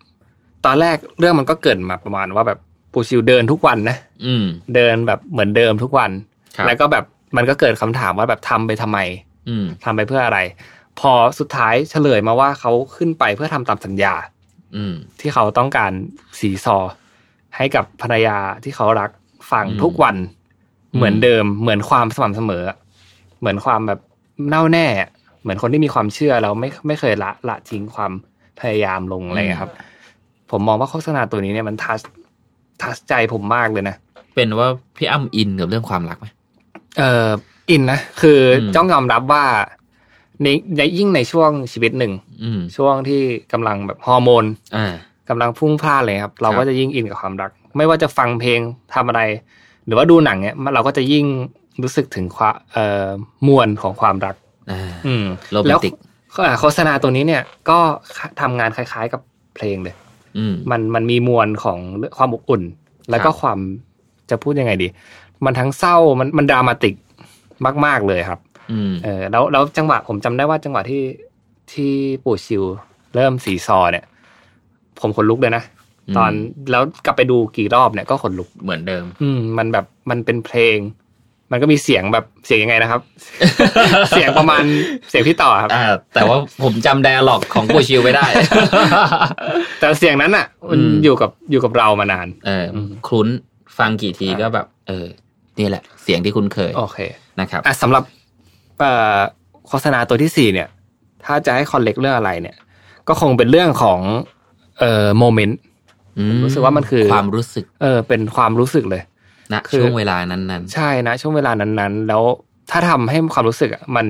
[SPEAKER 2] ตอนแรกเรื่องมันก็เกริดมาประมาณว่าแบบปูชิวเดินทุกวันนะ
[SPEAKER 3] อืม
[SPEAKER 2] เดินแบบเหมือนเดิมทุกวัน
[SPEAKER 3] ครับ
[SPEAKER 2] แล้วก็แบบมันก็เกิดคำถามว่าแบบทำไปทำไม
[SPEAKER 3] อืม
[SPEAKER 2] ทำไปเพื่ออะไร พอสุดท้ายเฉลยมาว่าเขาขึ้นไปเพื่อทำตามสัญญา
[SPEAKER 3] อืม
[SPEAKER 2] ที่เขาต้องการสีซอ ให้กับภรรยาที่เขารักฟัง
[SPEAKER 3] อืม
[SPEAKER 2] ทุกวัน
[SPEAKER 3] อืม
[SPEAKER 2] เหมือนเดิม เหมือนความสม่ำเสมอ เหมือนความแบบ แน่วแน่ เหมือนคนที่มีความเชื่อแล้วไม่ไม่เคยละละทิ้งความพยายามลงอะไรเงี้ยครับ ผมมองว่าโฆษณาตัวนี้เนี่ยมันทัชทัชใจผมมากเลยนะ
[SPEAKER 3] เป็นว่าพี่อ้ำอินกับเรื่องความรักไหม
[SPEAKER 2] เอ่ออินนะคืออ
[SPEAKER 3] ม
[SPEAKER 2] ต้องยอมรับว่าในในยิ่งในช่วงชีวิตหนึ่ง
[SPEAKER 3] อืม
[SPEAKER 2] ช่วงที่กำลังแบบฮอร์โมน
[SPEAKER 3] อ่า
[SPEAKER 2] กำลังพุ่งพลาดเลยครับ เรา
[SPEAKER 3] ครั
[SPEAKER 2] ก็
[SPEAKER 3] บ
[SPEAKER 2] จะยิ่งอินกับความรัก ไม่ว่าจะฟังเพลงทำอะไร หรือว่าดูหนังเนี่ยเราก็จะยิ่ง รู้สึกถึงความเอ่อมวลของความรัก
[SPEAKER 3] อ่า
[SPEAKER 2] อืม
[SPEAKER 3] โรแมนติก
[SPEAKER 2] แล้วอ่าโฆษณาตัวนี้เนี่ยก็ทำงานคล้าย ๆ กับเพลงเลย
[SPEAKER 3] อืม
[SPEAKER 2] มันมันมีมวลของความอบอุ่น แล้วก็
[SPEAKER 3] ครับ
[SPEAKER 2] ความจะพูดยังไงดี มันทั้งเศร้ามันมันดรามาติกมาก ๆเลยครับ
[SPEAKER 3] อืม
[SPEAKER 2] เออแล้วแล้วจังหวะผมจำได้ว่าจังหวะที่ที่ปู่ชิว เริ่มสีซอเนี่ย ผมขนลุกเลยนะ
[SPEAKER 3] อืม
[SPEAKER 2] ตอนแล้วกลับไปดูกี่รอบเนี่ยก็ขนลุก
[SPEAKER 3] เหมือนเดิม
[SPEAKER 2] อืมมันแบบมันเป็นเพลง มันก็มีเสียงแบบเสียงยังไงนะครับ เสียงประมาณเสียงพี่ต่อครับ
[SPEAKER 3] อ่าแต่ว่าผมจำไดอะล็อกของกูชิวไม่ได้
[SPEAKER 2] แต่เสียงนั้นอะ มัน
[SPEAKER 3] อืม
[SPEAKER 2] อยู่กับอยู่กับเรามานาน
[SPEAKER 3] เออคลุ้นฟังกี่ทีก็แบบ เออ นี่แหละ เสียงที่คุ้นเคย
[SPEAKER 2] โอเค
[SPEAKER 3] นะครับ
[SPEAKER 2] อะสำหรับเอ่อโฆษณาตัวที่สี่เนี่ย ถ้าจะให้คอนเล็กเรื่องอะไรเนี่ย ก็คงเป็นเรื่องของ เอ่อโมเมนต์
[SPEAKER 3] อื
[SPEAKER 2] รู้สึกว่ามันคือ
[SPEAKER 3] ความรู้สึก
[SPEAKER 2] เออ เป็นความรู้สึกเลย
[SPEAKER 3] ณ
[SPEAKER 2] คือ
[SPEAKER 3] ช่วงเวลานั้น
[SPEAKER 2] ใช่นะ ช่วงเวลานั้นๆ แล้วถ้าทำให้ความรู้สึกอะมัน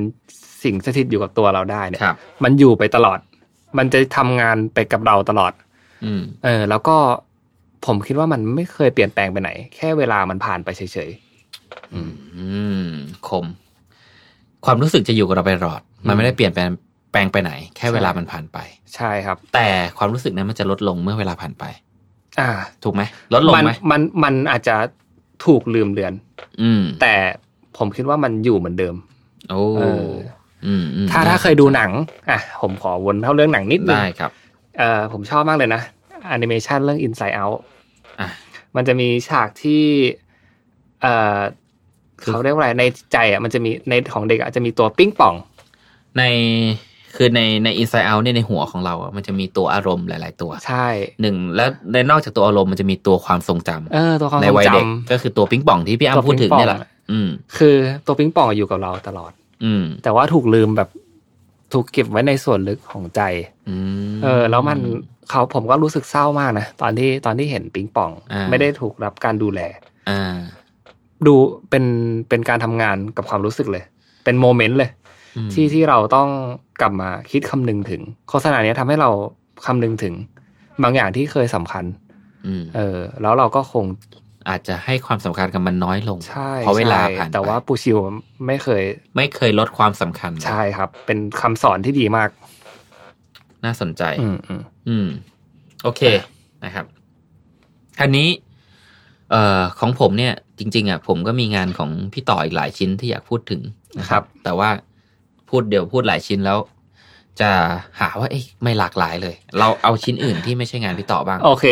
[SPEAKER 2] สิ่งสถิตอยู่กับตัวเราได้เนี่
[SPEAKER 3] ๆ
[SPEAKER 2] ย
[SPEAKER 3] ครับ
[SPEAKER 2] มันอยู่ไปตลอด มันจะทำงานไปกับเราตลอด
[SPEAKER 3] อืม
[SPEAKER 2] เออ แล้วก็ผมคิดว่ามันไม่เคยเปลี่ยนแปลงไปไหน แค่เวลามันผ่านไปเฉย
[SPEAKER 3] อืมคม ความรู้สึกจะอยู่กับเราไปตลอด มันไม่ได้เปลี่ยนแปลงแปลงไปไหน แค่เวลามันผ่านไป
[SPEAKER 2] ๆใช่ครับ
[SPEAKER 3] แต่ความรู้สึกนั้นมันจะลดลงเมื่อเวลาผ่านไป
[SPEAKER 2] อ่า
[SPEAKER 3] ถูกไหมลดลง
[SPEAKER 2] มัน
[SPEAKER 3] ไหม
[SPEAKER 2] มันมันอาจจะ ถูกลืมเลือน
[SPEAKER 3] อืม
[SPEAKER 2] แต่ผมคิดว่ามันอยู่เหมือนเดิม
[SPEAKER 3] โอ้
[SPEAKER 2] เออ
[SPEAKER 3] อืมอืม
[SPEAKER 2] ถ้าถ้าเคยดูหนัง อะ ผมขอวนเข้าเรื่องหนังนิดนึง
[SPEAKER 3] ได้ครับ
[SPEAKER 2] เออผมชอบมากเลยนะแอนิเมชันเรื่อง Inside Out
[SPEAKER 3] อะ
[SPEAKER 2] มันจะมีฉากที่ เออ
[SPEAKER 3] คือ
[SPEAKER 2] เขาเรียกว่าอะไรในใจอะมันจะมีในของเด็กอะจะมีตัวปิ้งป่อง
[SPEAKER 3] ใน คือในใน inside out เนี่ยในหัวของเราอะมันจะมีตัวอารมณ์หลาย ๆ ตัว
[SPEAKER 2] ใช่
[SPEAKER 3] หนึ่งแล้วในนอกจากตัวอารมณ์มันจะมีตัวความทรงจำ
[SPEAKER 2] เออตัวความ
[SPEAKER 3] ใน
[SPEAKER 2] ทรง
[SPEAKER 3] วัย
[SPEAKER 2] จ
[SPEAKER 3] เด็กก็คือตัวปิงปองที่พี่อ้ำพูดถึงเนี่ยแหละ
[SPEAKER 2] ตัวปิ๊งปอง
[SPEAKER 3] อืมำ
[SPEAKER 2] คือตัวปิ้งป่องอยู่กับเราตลอด
[SPEAKER 3] อืม
[SPEAKER 2] แต่ว่าถูกลืมแบบถูกเก็บไว้ในส่วนลึกของใจ
[SPEAKER 3] อืม
[SPEAKER 2] เออ แล้วมันเขาผมก็รู้สึกเศร้ามากนะตอนที่ตอนที่เห็นปิงป่อง
[SPEAKER 3] อ่า
[SPEAKER 2] ไม่ได้ถูกรับการดูแล
[SPEAKER 3] อ่า
[SPEAKER 2] ดูเป็นเป็นการทำงานกับความรู้สึกเลย เป็นโมเมนต์เลย
[SPEAKER 3] อืม
[SPEAKER 2] ที่ที่เราต้องกลับมาคิดคำนึงถึง โฆษณาเนี้ยทำให้เราคำนึงถึง บางอย่างที่เคยสำคัญ
[SPEAKER 3] อืม
[SPEAKER 2] เออ แล้วเราก็คง
[SPEAKER 3] อาจจะให้ความสำคัญกับมันน้อยลง
[SPEAKER 2] ใช่
[SPEAKER 3] เพราะเวลา
[SPEAKER 2] ใช่
[SPEAKER 3] ผ่านไป
[SPEAKER 2] แต่ว่าปูชิวไม่เคย
[SPEAKER 3] ไม่เคยลดความสำคัญ
[SPEAKER 2] ใช่ครับ เป็นคำสอนที่ดีมาก
[SPEAKER 3] น่าสนใจ
[SPEAKER 2] อืมอืม
[SPEAKER 3] อืมโอเคนะครับ อันนี้ เอ่อของผมเนี่ย จริง ๆอะผมก็มีงานของพี่ต่ออีกหลายชิ้นที่อยากพูดถึงนะครับ แต่ว่า พูดเดี๋ยวพูดหลายชิ้นแล้ว จะหาว่าเอ๊ะไม่หลากหลายเลย เราเอาชิ้นอื่นที่ไม่ใช่งานพี่ต่อบ้าง
[SPEAKER 2] โอเค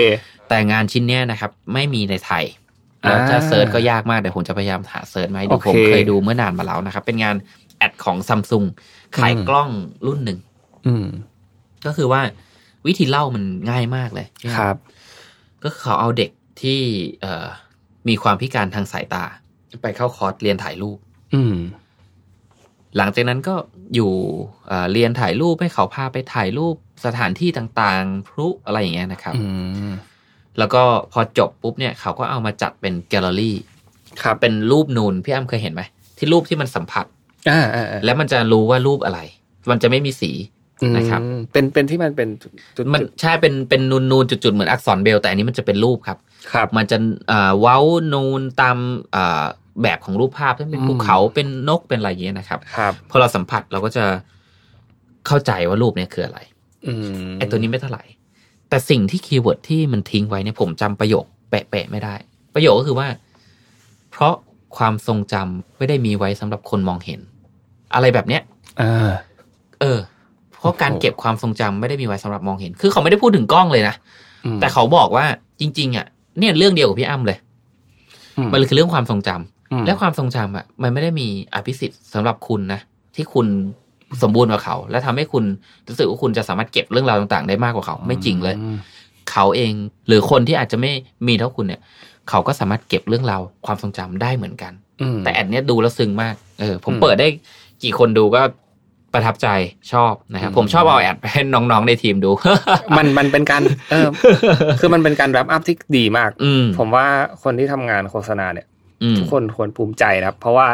[SPEAKER 3] แต่งานชิ้นเนี้ยนะครับ ไม่มีในไทยแล้วจะ
[SPEAKER 2] อ่า
[SPEAKER 3] search ก็ยากมากเดี๋ยวผมจะพยายามหา search มาให้ดู
[SPEAKER 2] โอเค
[SPEAKER 3] ผมเคยดูเมื่อนานมาแล้วนะครับ เป็นงาน ad ของซัมซุงขาย
[SPEAKER 2] อืม
[SPEAKER 3] กล้องรุ่นหนึ่ง
[SPEAKER 2] อืม
[SPEAKER 3] ก็คือว่าวิธีเล่ามันง่ายมากเลย
[SPEAKER 2] ครับ
[SPEAKER 3] ก็คือเขาเอาเด็กที่เอ่อมีความพิการทางสายตา ไปเข้าคอร์สเรียนถ่ายรูป
[SPEAKER 2] อืม
[SPEAKER 3] หลังจากนั้นก็อยู่เอ่อเรียนถ่ายรูปให้เขาพาไปถ่ายรูปสถานที่ต่างๆ พลุอะไรอย่างเงี้ยนะครับ
[SPEAKER 2] อืม
[SPEAKER 3] แล้วก็พอจบปุ๊บเนี่ยเขาก็เอามาจัดเป็นแกลเลอรี่
[SPEAKER 2] ครับ
[SPEAKER 3] เป็นรูปนูนพี่อ้ำเคยเห็นไหมที่รูปที่มันสัมผัส
[SPEAKER 2] อ่าอ่าอ่า
[SPEAKER 3] แล้วมันจะรู้ว่ารูปอะไร มันจะไม่มีสีนะครับ
[SPEAKER 2] อืมเป็นเป็นที่มันเป็นจุดๆ
[SPEAKER 3] มันใช่เป็นเป็นนูนนูนๆจุดๆเหมือนอักษรเบล แต่อันนี้มันจะเป็นรูปครับ
[SPEAKER 2] ครับ
[SPEAKER 3] มันจะอ่าเว้านูนตามอ่า แบบของรูปภาพที่เป็น
[SPEAKER 2] อืม
[SPEAKER 3] ภูเขาเป็นนกเป็นอะไรอย่างเงี้ยนะครับ
[SPEAKER 2] ครับ
[SPEAKER 3] พอเราสัมผัสเราก็จะเข้าใจว่ารูปเนี้คืออะไร
[SPEAKER 2] อืม
[SPEAKER 3] ไอ้ตัวนี้ไม่เท่าไหร่ แต่สิ่งที่คีย์เวิร์ดที่มันทิ้งไว้เนี่ยผมจำประโยคแปะๆไม่ได้ ประโยคก็คือว่า เพราะความทรงจำไม่ได้มีไว้สำหรับคนมองเห็น อะไรแบบเนี้ย
[SPEAKER 2] อ่า
[SPEAKER 3] เออ เพราะการ
[SPEAKER 2] โอ้โห
[SPEAKER 3] เก็บความทรงจำไม่ได้มีไว้สำหรับมองเห็น คือเขาไม่ได้พูดถึงกล้องเลยนะ
[SPEAKER 2] อืม
[SPEAKER 3] แต่เขาบอกว่าจริง ๆ อะ เนี่ยเรื่องเดียวกับพี่อ้ำเลย มันคือเรื่องความทรงจำ
[SPEAKER 2] อืม
[SPEAKER 3] และความทรงจำอะมันไม่ได้มีอภิสิทธิ์สำหรับคุณนะที่คุณสมบูรณ์กว่าเขา และทำให้คุณรู้สึกว่าคุณจะสามารถเก็บเรื่องราวต่างๆ ได้มากกว่าเขา ไม่จริงเลย
[SPEAKER 2] อืม
[SPEAKER 3] เขาเองหรือคนที่อาจจะไม่มีเท่าคุณเนี่ย เขาก็สามารถเก็บเรื่องราวความทรงจำได้เหมือนกัน
[SPEAKER 2] อืม
[SPEAKER 3] แต่แอดเนี้ยดูแล้วซึ้งมากเออผม
[SPEAKER 2] อืม
[SPEAKER 3] เปิดได้กี่คนดูก็ประทับใจชอบนะครับ
[SPEAKER 2] อืม
[SPEAKER 3] ผมชอบเอาแอดไปให้น้องๆในทีมดู
[SPEAKER 2] มันมันเป็นการเออคือมันเป็นการแรปอัพที่ดีมาก
[SPEAKER 3] อืม
[SPEAKER 2] ผมว่าคนที่ทำงานโฆษณาเนี่ย
[SPEAKER 3] อืม
[SPEAKER 2] ทุกคนควรภูมิใจนะครับ เพราะว่า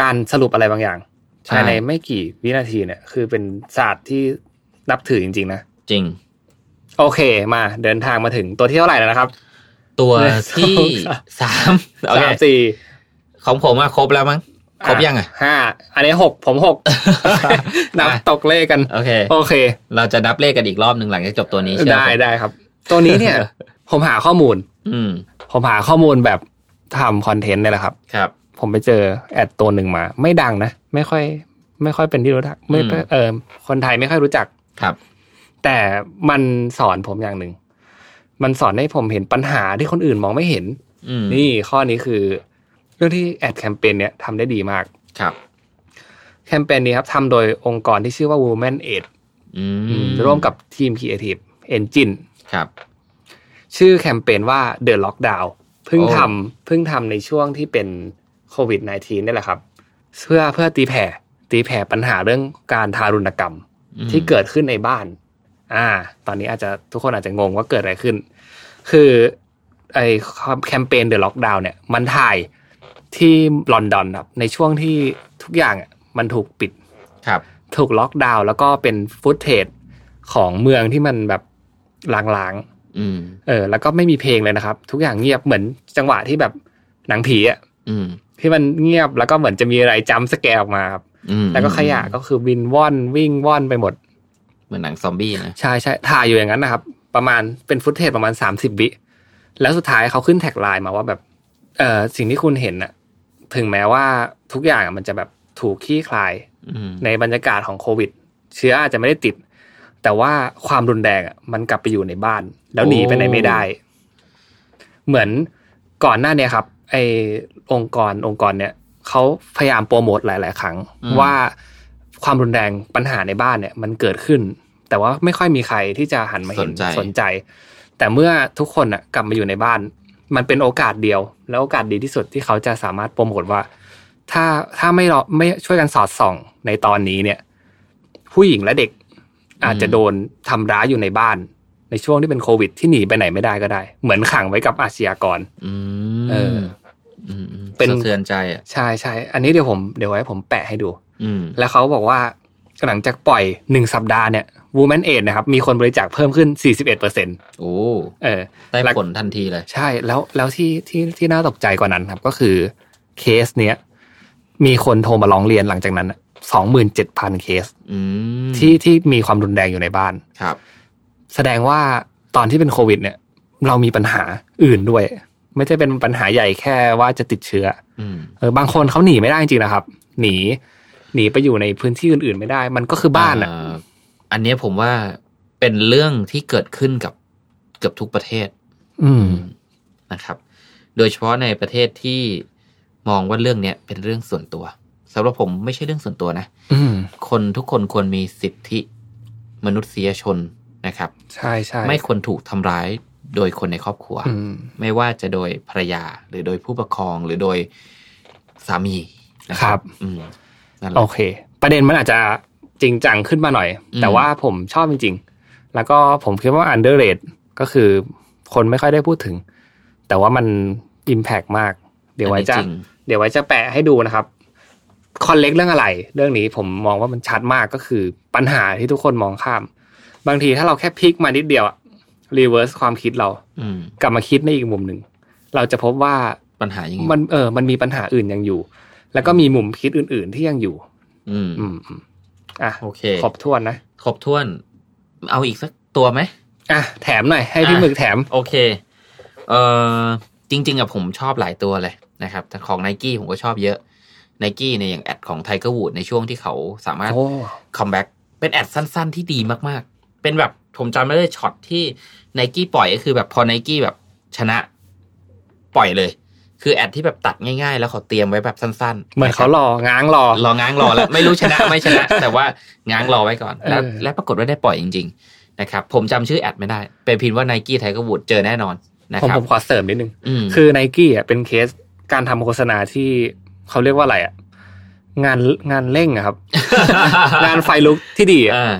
[SPEAKER 2] การสรุปอะไรบางอย่าง
[SPEAKER 3] ใช่
[SPEAKER 2] ภายในไม่กี่วินาทีเนี่ย คือเป็นศาสตร์ที่นับถือจริง ๆ นะ
[SPEAKER 3] จริง
[SPEAKER 2] โอเคมาเดินทางมาถึงตัวที่เท่าไหร่แล้วนะครับ
[SPEAKER 3] ตัว
[SPEAKER 2] หนึ่ง
[SPEAKER 3] ที่
[SPEAKER 2] สอง
[SPEAKER 3] สามโอเค
[SPEAKER 2] สามสี่
[SPEAKER 3] ของผมอะครบแล้วมั้งครบยังอะ
[SPEAKER 2] ห้าอันนี้หกผมหกนับ
[SPEAKER 3] อะ
[SPEAKER 2] ตกเลขกัน
[SPEAKER 3] โอเค
[SPEAKER 2] โอเค
[SPEAKER 3] เราจะนับเลขกันอีกรอบหนึ่งหลังจากจบตัวนี้เชื่อ
[SPEAKER 2] ได้
[SPEAKER 3] ผม
[SPEAKER 2] ได้ครับ ตัวนี้เนี่ย ผมหาข้อมูล
[SPEAKER 3] อืม
[SPEAKER 2] ผมหาข้อมูลแบบ ทำคอนเทนต์เนี่ยแหละครับ
[SPEAKER 3] ครับ
[SPEAKER 2] ผมไปเจอแอดตัวหนึ่งมา ไม่ดังนะ ไม่ค่อย ไม่ค่อยเป็นที่รู้จักไม่
[SPEAKER 3] อืม
[SPEAKER 2] เออคนไทยไม่ค่อยรู้จัก
[SPEAKER 3] ครับ
[SPEAKER 2] แต่มันสอนผมอย่างหนึ่งมันสอนให้ผมเห็นปัญหาที่คนอื่นมองไม่เห็น
[SPEAKER 3] อืม
[SPEAKER 2] นี่ข้อนี้คือ เรื่องที่แอดแคมเปญเนี่ยทำได้ดีมาก
[SPEAKER 3] ครับ
[SPEAKER 2] แคมเปญนี้ครับทำโดยองค์กรที่ชื่อว่า Women Aid
[SPEAKER 3] อื
[SPEAKER 2] อื
[SPEAKER 3] ม
[SPEAKER 2] มร่วมกับทีม Creative Engine
[SPEAKER 3] ครับ
[SPEAKER 2] ชื่อแคมเปญว่า The Lockdown เพิ่ง
[SPEAKER 3] โอ้
[SPEAKER 2] ทำเพิ่งทำในช่วงที่เป็นโควิด -19 นี่แหละครับ เพื่อเพื่อตีแผ่ตีแผ่ปัญหาเรื่องการทารุณกรรม
[SPEAKER 3] อืม
[SPEAKER 2] ที่เกิดขึ้นในบ้าน อ่า ตอนนี้อาจจะทุกคนอาจจะงงว่าเกิดอะไรขึ้น คือไอแคมเปญ The Lockdown เนี่ย มันถ่ายที่ลอนดอนครับ ในช่วงที่ทุกอย่างอะมันถูกปิด
[SPEAKER 3] ครับ
[SPEAKER 2] ถูกล็อกดาวน์แล้วก็เป็นฟุตเทจของเมืองที่มันแบบลาง
[SPEAKER 3] อืม
[SPEAKER 2] ๆ เออ แล้วก็ไม่มีเพลงเลยนะครับ ทุกอย่างเงียบเหมือนจังหวะที่แบบหนังผีอะ
[SPEAKER 3] อืม
[SPEAKER 2] ที่มันเงียบแล้วก็เหมือนจะมีอะไรจำสแกร์ออกมาครับ
[SPEAKER 3] อืม
[SPEAKER 2] แล้วก็ขยะก็คือวินว่อนวิ่งว่อนไปหมด
[SPEAKER 3] เหมือนหนังซอมบี้นะ
[SPEAKER 2] ใช่ใช่ถ่ายอยู่อย่างนั้นนะครับ ประมาณเป็นฟุตเทจประมาณสามสิบวิแล้วสุดท้ายเขาขึ้นแท็กไลน์มาว่าแบบเออสิ่งที่คุณเห็นน่ะ ถึงแม้ว่าทุกอย่างอะมันจะแบบถูกขี้คลาย
[SPEAKER 3] อืม
[SPEAKER 2] ในบรรยากาศของโควิด เชื้ออาจจะไม่ได้ติด แต่ว่าความรุนแรงอะมันกลับไปอยู่ในบ้าน แล้วหนีไปไหนไม่ได้ เหมือนก่อนหน้าเนี้ครับ ไอองค์กรองค์กรเนี่ยเขาพยายามโปรโมทหลาย ๆ ครั้ง ว่าความรุนแรงปัญหาในบ้านเนี่ย มันเกิดขึ้น แต่ว่าไม่ค่อยมีใครที่จะหันมาเห็น
[SPEAKER 3] สนใจ
[SPEAKER 2] สนใจแต่เมื่อทุกคนอะกลับมาอยู่ในบ้าน มันเป็นโอกาสเดียว แล้วโอกาสดีที่สุดที่เขาจะสามารถโปรโมทว่า ถ้าถ้าไม่รอไม่ช่วยกันสอดส่องในตอนนี้เนี่ย ผู้หญิงและเด็ก อาจจะโดนทำร้ายอยู่ในบ้าน ในช่วงที่เป็นโควิดที่หนีไปไหนไม่ได้ก็ได้ เหมือนขังไว้กับอาชญากร
[SPEAKER 3] อื
[SPEAKER 2] เออ
[SPEAKER 3] มอืมอืม
[SPEAKER 2] เป็น
[SPEAKER 3] สะเทือนใจอะ
[SPEAKER 2] ใช่ใช่อันนี้เดี๋ยวผมเดี๋ยวไว้ผมแปะให้ดู
[SPEAKER 3] อืม
[SPEAKER 2] แล้วเขาบอกว่าหลังจากปล่อยหนึ่งสัปดาห์เนี่ย Woman Aid นะครับ มีคนบริจาคเพิ่มขึ้น 41เปอร์เซ็น
[SPEAKER 3] โอ้
[SPEAKER 2] เออ
[SPEAKER 3] ได้
[SPEAKER 2] แล้ว
[SPEAKER 3] ผลทันทีเลย
[SPEAKER 2] ใช่แล้วแล้วที่ที่ที่น่าตกใจกว่านั้นครับ ก็คือเคสเนี้ยมีคนโทรมาร้องเรียนหลังจากนั้น สองหมื่นเจ็ดพันเคส
[SPEAKER 3] อืม
[SPEAKER 2] ที่ที่มีความรุนแรงอยู่ในบ้าน
[SPEAKER 3] ครับ
[SPEAKER 2] แสดงว่าตอนที่เป็นโควิด เนี่ย เรามีปัญหาอื่นด้วย ไม่ใช่เป็นปัญหาใหญ่แค่ว่าจะติดเชื้อ
[SPEAKER 3] อืม
[SPEAKER 2] เออบางคนเขาหนีไม่ได้จริงๆนะครับ หนี หนีไปอยู่ในพื้นที่อื่น ๆ ไม่ได้ มันก็คือบ้านอะ
[SPEAKER 3] เอันเนี้ยผมว่าเป็นเรื่องที่เกิดขึ้นกับเกือบทุกประเทศ
[SPEAKER 2] อืม
[SPEAKER 3] นะครับ โดยเฉพาะในประเทศที่มองว่าเรื่องเนี้ยเป็นเรื่องส่วนตัวสำหรับผมไม่ใช่เรื่องส่วนตัวนะ
[SPEAKER 2] อืม
[SPEAKER 3] คนทุกคนควรมีสิทธิมนุษยชนนะครับ
[SPEAKER 2] ใช่ใช่
[SPEAKER 3] ไม่ควรถูกทำร้ายโดยคนในครอบครัว
[SPEAKER 2] อืม
[SPEAKER 3] ไม่ว่าจะโดยภรรยาหรือโดยผู้ปกครองหรือโดยสามีนะค
[SPEAKER 2] ครั
[SPEAKER 3] รับอืมนั่นแห
[SPEAKER 2] โอ
[SPEAKER 3] ละ
[SPEAKER 2] เค ประเด็นมันอาจจะจริงจังขึ้นมาหน่อย
[SPEAKER 3] อืม
[SPEAKER 2] แต่ว่าผมชอบจริง ๆ แล้วก็ผมคิดว่า underrate ก็คือคนไม่ค่อยได้พูดถึง แต่ว่ามัน impact มาก เดี๋ยวไว้จะ
[SPEAKER 3] อันนี้จริง
[SPEAKER 2] เดี๋ยวไว้จะแปะให้ดูนะครับ คอนเล็กเรื่องอะไร เรื่องนี้ผมมองว่ามันชัดมากก็คือปัญหาที่ทุกคนมองข้าม บางทีถ้าเราแค่พลิกมานิดเดียว reverse ความคิดเรา
[SPEAKER 3] อืม
[SPEAKER 2] กลับมาคิดในอีกมุมหนึ่งเราจะพบว่า
[SPEAKER 3] ปัญหายังไง
[SPEAKER 2] มันเออ มันมีปัญหาอื่นยังอยู่ แล้วก็มีมุมคิดอื่น ๆ ที่ยังอยู่
[SPEAKER 3] อืม
[SPEAKER 2] อืมอืมอะ
[SPEAKER 3] โอเค
[SPEAKER 2] ครบถ้วนนะ
[SPEAKER 3] ครบถ้วน เอาอีกสักตัวไหม
[SPEAKER 2] อะแถมหน่อยให้พี่
[SPEAKER 3] อะ
[SPEAKER 2] หมึกแถม
[SPEAKER 3] โอเค เอ่อจริง ๆอะผมชอบหลายตัวเลยนะครับแต่ของ n นกี้ผมก็ชอบเยอะ n นกี้เนี่ยอย่างแอดของไทเกอร์วูดในช่วงที่เขาสามารถ
[SPEAKER 2] โอ้
[SPEAKER 3] comeback เป็น ad สั้น ๆ ที่ดีมากๆ เป็นแบบผมจำไม่ได้ช็อตที่ไนกี้ปล่อยก็คือแบบพอไนกี้แบบชนะปล่อยเลย คือ ad ที่แบบตัดง่ายๆ แล้วเขาเตรียมไว้แบบสั้นๆ
[SPEAKER 2] เหมือนเขารอง้างรอ
[SPEAKER 3] รอง้างรอแล้ว ไม่รู้ชนะไม่ชนะ แต่ว่าง้างรอไว้ก่อน แล้ว
[SPEAKER 2] เออ
[SPEAKER 3] และปรากฏว่าได้ปล่อยจริง ๆ นะครับ ผมจำชื่อ ad ไม่ได้ เป็นพิมพ์ว่าไนกี้ไทเกอร์วูดเจอแน่นอนนะ
[SPEAKER 2] ผม
[SPEAKER 3] ครับ
[SPEAKER 2] ผมขอเสริมนิดนึง
[SPEAKER 3] อืม
[SPEAKER 2] คือไนกี้อะเป็นเคสการทำโฆษณาที่ เขาเรียกว่าอะไรอะงานงานเร่งอะครับ งานไฟลุกที่ดีอะ
[SPEAKER 3] อ่า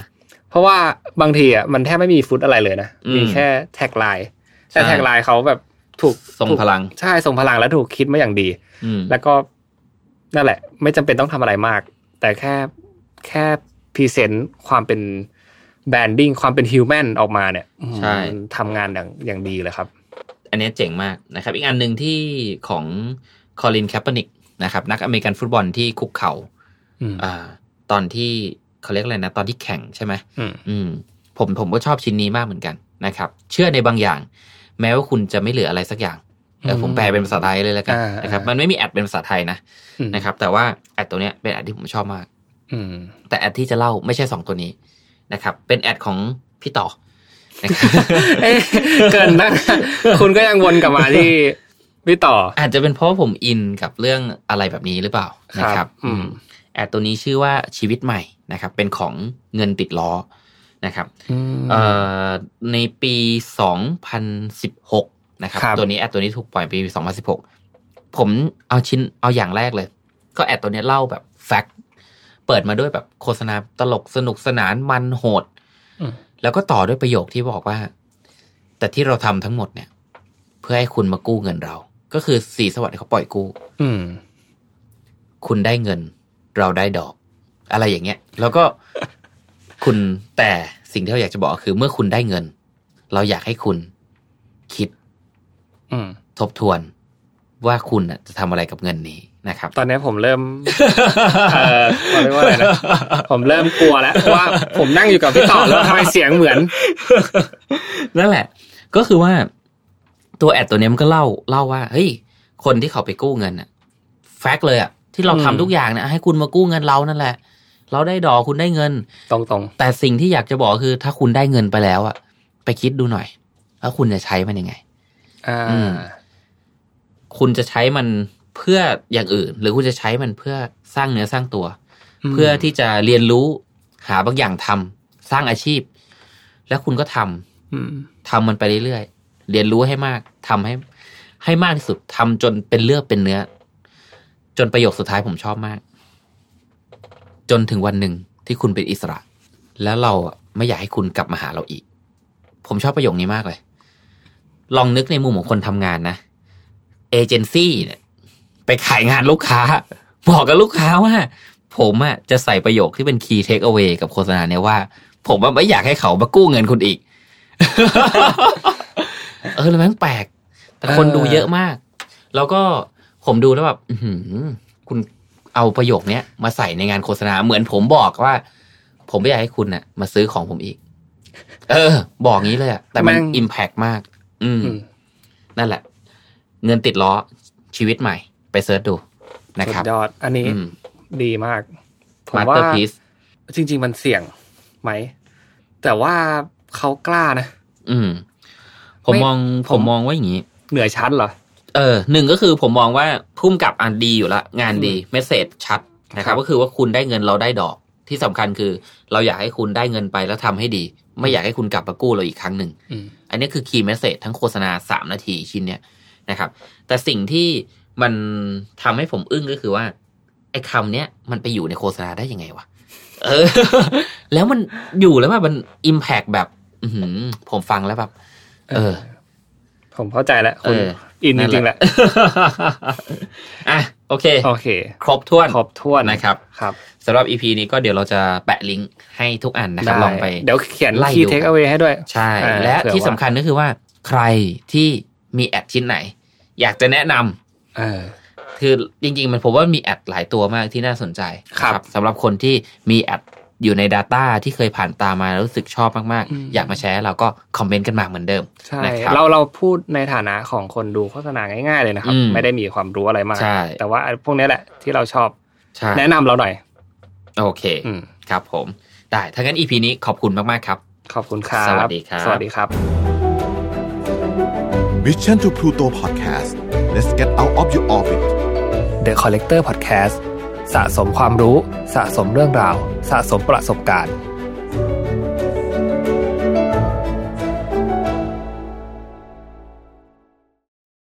[SPEAKER 2] เพราะว่าบางทีอะมันแทบไม่มีฟุตอะไรเลยนะ
[SPEAKER 3] อืม
[SPEAKER 2] มีแค่ tagline แต่
[SPEAKER 3] ใช่
[SPEAKER 2] tagline เขาแบบถูก
[SPEAKER 3] ทรง
[SPEAKER 2] ถูก
[SPEAKER 3] พลัง
[SPEAKER 2] ใช่ทรงพลังและถูกคิดมาอย่างดี
[SPEAKER 3] อืม
[SPEAKER 2] แล้วก็นั่นแหละ ไม่จำเป็นต้องทำอะไรมาก แต่แค่แค่ present ความเป็น branding ความเป็น human ออกมาเนี่ย
[SPEAKER 3] ใช่
[SPEAKER 2] มันทำงานอย่างอย่างดีเลยครับ
[SPEAKER 3] อันนี้เจ๋งมากนะครับ อีกอันหนึ่งที่ของคอลินแคปเปนิก นะครับ นักอเมริกันฟุตบอลที่คุกเข่า
[SPEAKER 2] อืม
[SPEAKER 3] อ่า ตอนที่เขาเรียกอะไรนะ ตอนที่แข่งใช่ไหม
[SPEAKER 2] อืม
[SPEAKER 3] อืม ผมผมก็ชอบชิ้นนี้มากเหมือนกันนะครับ เชื่อในบางอย่าง แม้ว่าคุณจะไม่เหลืออะไรสักอย่างเออผมแปลเป็นภาษาไทยเลยแล้วกัน
[SPEAKER 2] อ่า
[SPEAKER 3] นะครับ
[SPEAKER 2] อ่ามั
[SPEAKER 3] มันไม่มี ad เป็นภาษาไทยนะ
[SPEAKER 2] อืม
[SPEAKER 3] นะครับ แต่ว่า ad ตัวเนี้ยเป็น ad ที่ผมชอบมาก
[SPEAKER 2] อืม
[SPEAKER 3] แต่ ad ที่จะเล่าไม่ใช่สองตัวนี้นะครับ เป็น ad ของพี่ต่อนะครับ
[SPEAKER 2] เอ๊ะเกินนะคุณก็ยังวนกลับมาที่ พี่ต่อ
[SPEAKER 3] อาจจะเป็นเพราะผมอินกับเรื่องอะไรแบบนี้หรือเปล่านะค
[SPEAKER 2] ครั
[SPEAKER 3] รับบ
[SPEAKER 2] อืม
[SPEAKER 3] แอดตัวนี้ชื่อว่าชีวิตใหม่นะครับ เป็นของเงินติดล้อนะครับเอ่อในปี 2016 นะครับ
[SPEAKER 2] ครับ
[SPEAKER 3] ตัวนี้แอดตัวนี้ถูกปล่อยปี 2016 ผมเอาชิ้นเอาอย่างแรกเลย ก็แอดตัวนี้เล่าแบบแฟกต์เปิดมาด้วยแบบโฆษณาตลกสนุกสนานมันโหด
[SPEAKER 2] อืม
[SPEAKER 3] แล้วก็ต่อด้วยประโยคที่บอกว่า แต่ที่เราทำทั้งหมดเนี่ย เพื่อให้คุณมากู้เงินเรา ก็คือสีสวัสดิ์เขาปล่อยกู้
[SPEAKER 2] อืม
[SPEAKER 3] คุณได้เงิน เราได้ดอก อะไรอย่างเงี้ย แล้วก็คุณแต่สิ่งที่เราอยากจะบอกคือ เมื่อคุณได้เงิน เราอยากให้คุณคิด
[SPEAKER 2] อืม
[SPEAKER 3] ทบทวนว่าคุณน่ะจะทำอะไรกับเงินนี้นะครับ
[SPEAKER 2] ตอนนี้ผมเริ่มเออเขาเรียกว่าอะไรนะผมเริ่มกลัวแล้วว่าผมนั่งอยู่กับพี่ต่อแล้วทำไมเสียงเหมือน
[SPEAKER 3] นั่นแหละ ก็คือว่า ตัวแอดตัวเนี้ยมันก็เล่าเล่าว่าเฮ้ยคนที่เขาไปกู้เงินน่ะแฟกต์เลยอะที่เรา
[SPEAKER 2] อืม
[SPEAKER 3] ทำทุกอย่างเนี่ยให้คุณมากู้เงินเรานั่นแหละ เราได้ดอกคุณได้เงิน
[SPEAKER 2] ตรงตรง
[SPEAKER 3] แต่สิ่งที่อยากจะบอกคือ ถ้าคุณได้เงินไปแล้วอะไปคิดดูหน่อยว่าคุณจะใช้มันยังไง
[SPEAKER 2] ๆอ่า
[SPEAKER 3] อืมคุณจะใช้มันเพื่ออย่างอื่น หรือคุณจะใช้มันเพื่อสร้างเนื้อสร้างตัว เพื่อที่จะเรียนรู้หาบางอย่างทำสร้างอาชีพ แล้วคุณก็ทำ
[SPEAKER 2] อืม
[SPEAKER 3] ทำมันไปเรื่อยๆ เรียนรู้ให้มากทำให้ ให้มากที่สุดทำจนเป็นเลือกเป็นเนื้อ จนประโยคสุดท้ายผมชอบมาก จนถึงวันหนึ่งที่คุณเป็นอิสระ แล้วเราไม่อยากให้คุณกลับมาหาเราอีก ผมชอบประโยคนี้มากเลย ลองนึกในมุมของคนทำงานนะเอเจนซี่เนี่ยไปขายงานลูกค้า บอกกับลูกค้าว่า ผมอะจะใส่ประโยคที่เป็น key take away กับโฆษณาเนี่ยว่า ผมว่าไม่อยากให้เขามากู้เงินคุณอีก เออแล้วแม่งแปลก แต่คนดูเยอะมาก แล้วก็ผมดูแล้วแบบอื้อหือคุณเอาประโยคเนี้ยมาใส่ในงานโฆษณาเหมือนผมบอกว่า ผมไม่อยากให้คุณน่ะ มาซื้อของผมอีก เออ บอกงี้เลยอะแต่มัน
[SPEAKER 2] แม่ง
[SPEAKER 3] impact มากอืม
[SPEAKER 2] อืม
[SPEAKER 3] นั่นแหละ เงินติดล้อชีวิตใหม่ ไป search ดูนะครับ
[SPEAKER 2] สุดยอด อันนี้
[SPEAKER 3] อืม
[SPEAKER 2] ดีมากผมว่า
[SPEAKER 3] เตอร์พีซ
[SPEAKER 2] จริง ๆ มันเสี่ยงไหม แต่ว่าเขากล้านะ
[SPEAKER 3] อืม ผม
[SPEAKER 2] ไม่
[SPEAKER 3] มอง
[SPEAKER 2] ผ
[SPEAKER 3] ผมมมองว่าอย่างนี้
[SPEAKER 2] เหนือชั้นเหรอ
[SPEAKER 3] เออหนึ่งก็คือผมมองว่าผู้กำกับอันดีอยู่ละงานดี message ชัดนะค
[SPEAKER 2] ครั
[SPEAKER 3] รับ
[SPEAKER 2] บ
[SPEAKER 3] ก็คือว่าคุณได้เงินเราได้ดอกที่สำคัญคือ เราอยากให้คุณได้เงินไปแล้วทำให้ดี ไม่อยากให้คุณกลับมากู้เราอีกครั้งหนึ่ง
[SPEAKER 2] อืม
[SPEAKER 3] อันนี้คือคีย์เมสเซจทั้งโฆษณาสามนาทีชิ้นเนี้ยนะครับ แต่สิ่งที่มันทำให้ผมอึ้งก็คือว่า ไอ้คำเนี้ยมันไปอยู่ในโฆษณาได้ยังไงวะเออ แล้วมันอยู่แล้วแบบมันอิมแพกแบบ อือหือผมฟังแล้วแบบ เออ
[SPEAKER 2] ผมเข้าใจแล้วคุณ
[SPEAKER 3] เออ
[SPEAKER 2] อินจริงๆแหละ
[SPEAKER 3] อะโอเค
[SPEAKER 2] โอเค
[SPEAKER 3] ครบถ้วน
[SPEAKER 2] ครบถ้วน
[SPEAKER 3] นะครับ
[SPEAKER 2] ครับ
[SPEAKER 3] สำหรับ EP นี้ก็เดี๋ยวเราจะแปะลิงก์ให้ทุกอันนะครับ
[SPEAKER 2] ได้
[SPEAKER 3] ลองไป
[SPEAKER 2] เดี๋ยวเขียน
[SPEAKER 3] ไล่
[SPEAKER 2] คีย์
[SPEAKER 3] ดู
[SPEAKER 2] เทคเอาไว้ให้ด้วย
[SPEAKER 3] ใช่
[SPEAKER 2] อ่า
[SPEAKER 3] และ
[SPEAKER 2] เผื่อ
[SPEAKER 3] ที่
[SPEAKER 2] ว่า
[SPEAKER 3] สำคัญก็คือว่า ใครที่มี ad ชิ้นไหน อยากจะแนะนำ
[SPEAKER 2] เออ
[SPEAKER 3] คือจริง ๆ มันผมว่ามี ad หลายตัวมากที่น่าสนใจ
[SPEAKER 2] ครับ
[SPEAKER 3] นะสำหรับคนที่มี ad อยู่ใน Data ที่เคยผ่านตามมาแล้วรู้สึกชอบมาก
[SPEAKER 2] อืม
[SPEAKER 3] ๆอยากมาแชร์เราก็คอมเมนต์กันมาเหมือนเดิม
[SPEAKER 2] ใช่
[SPEAKER 3] นะครับ
[SPEAKER 2] เราเราพูดในฐานะของคนดูโฆษณาง่าย ๆ เลยนะครับ
[SPEAKER 3] อืม
[SPEAKER 2] ไม่ได้มีความรู้อะไรมาก
[SPEAKER 3] ใช่
[SPEAKER 2] แต่ว่าพวกนี้แหละที่เราชอบ
[SPEAKER 3] ใช่
[SPEAKER 2] แนะนำเราหน่อย
[SPEAKER 3] โอเค
[SPEAKER 2] อืม
[SPEAKER 3] ครับผม ได้ถ้างั้น EP นี้ขอบคุณมาก ๆ ครับ
[SPEAKER 2] ขอบคุณครับ
[SPEAKER 3] สวัสดีครับ
[SPEAKER 2] สวัสดีครับ
[SPEAKER 1] Mission to Pluto Podcast let's get out of your orbit
[SPEAKER 2] The Collector Podcast สะสมความรู้ สะสมเรื่องราว สะสมประสบการณ์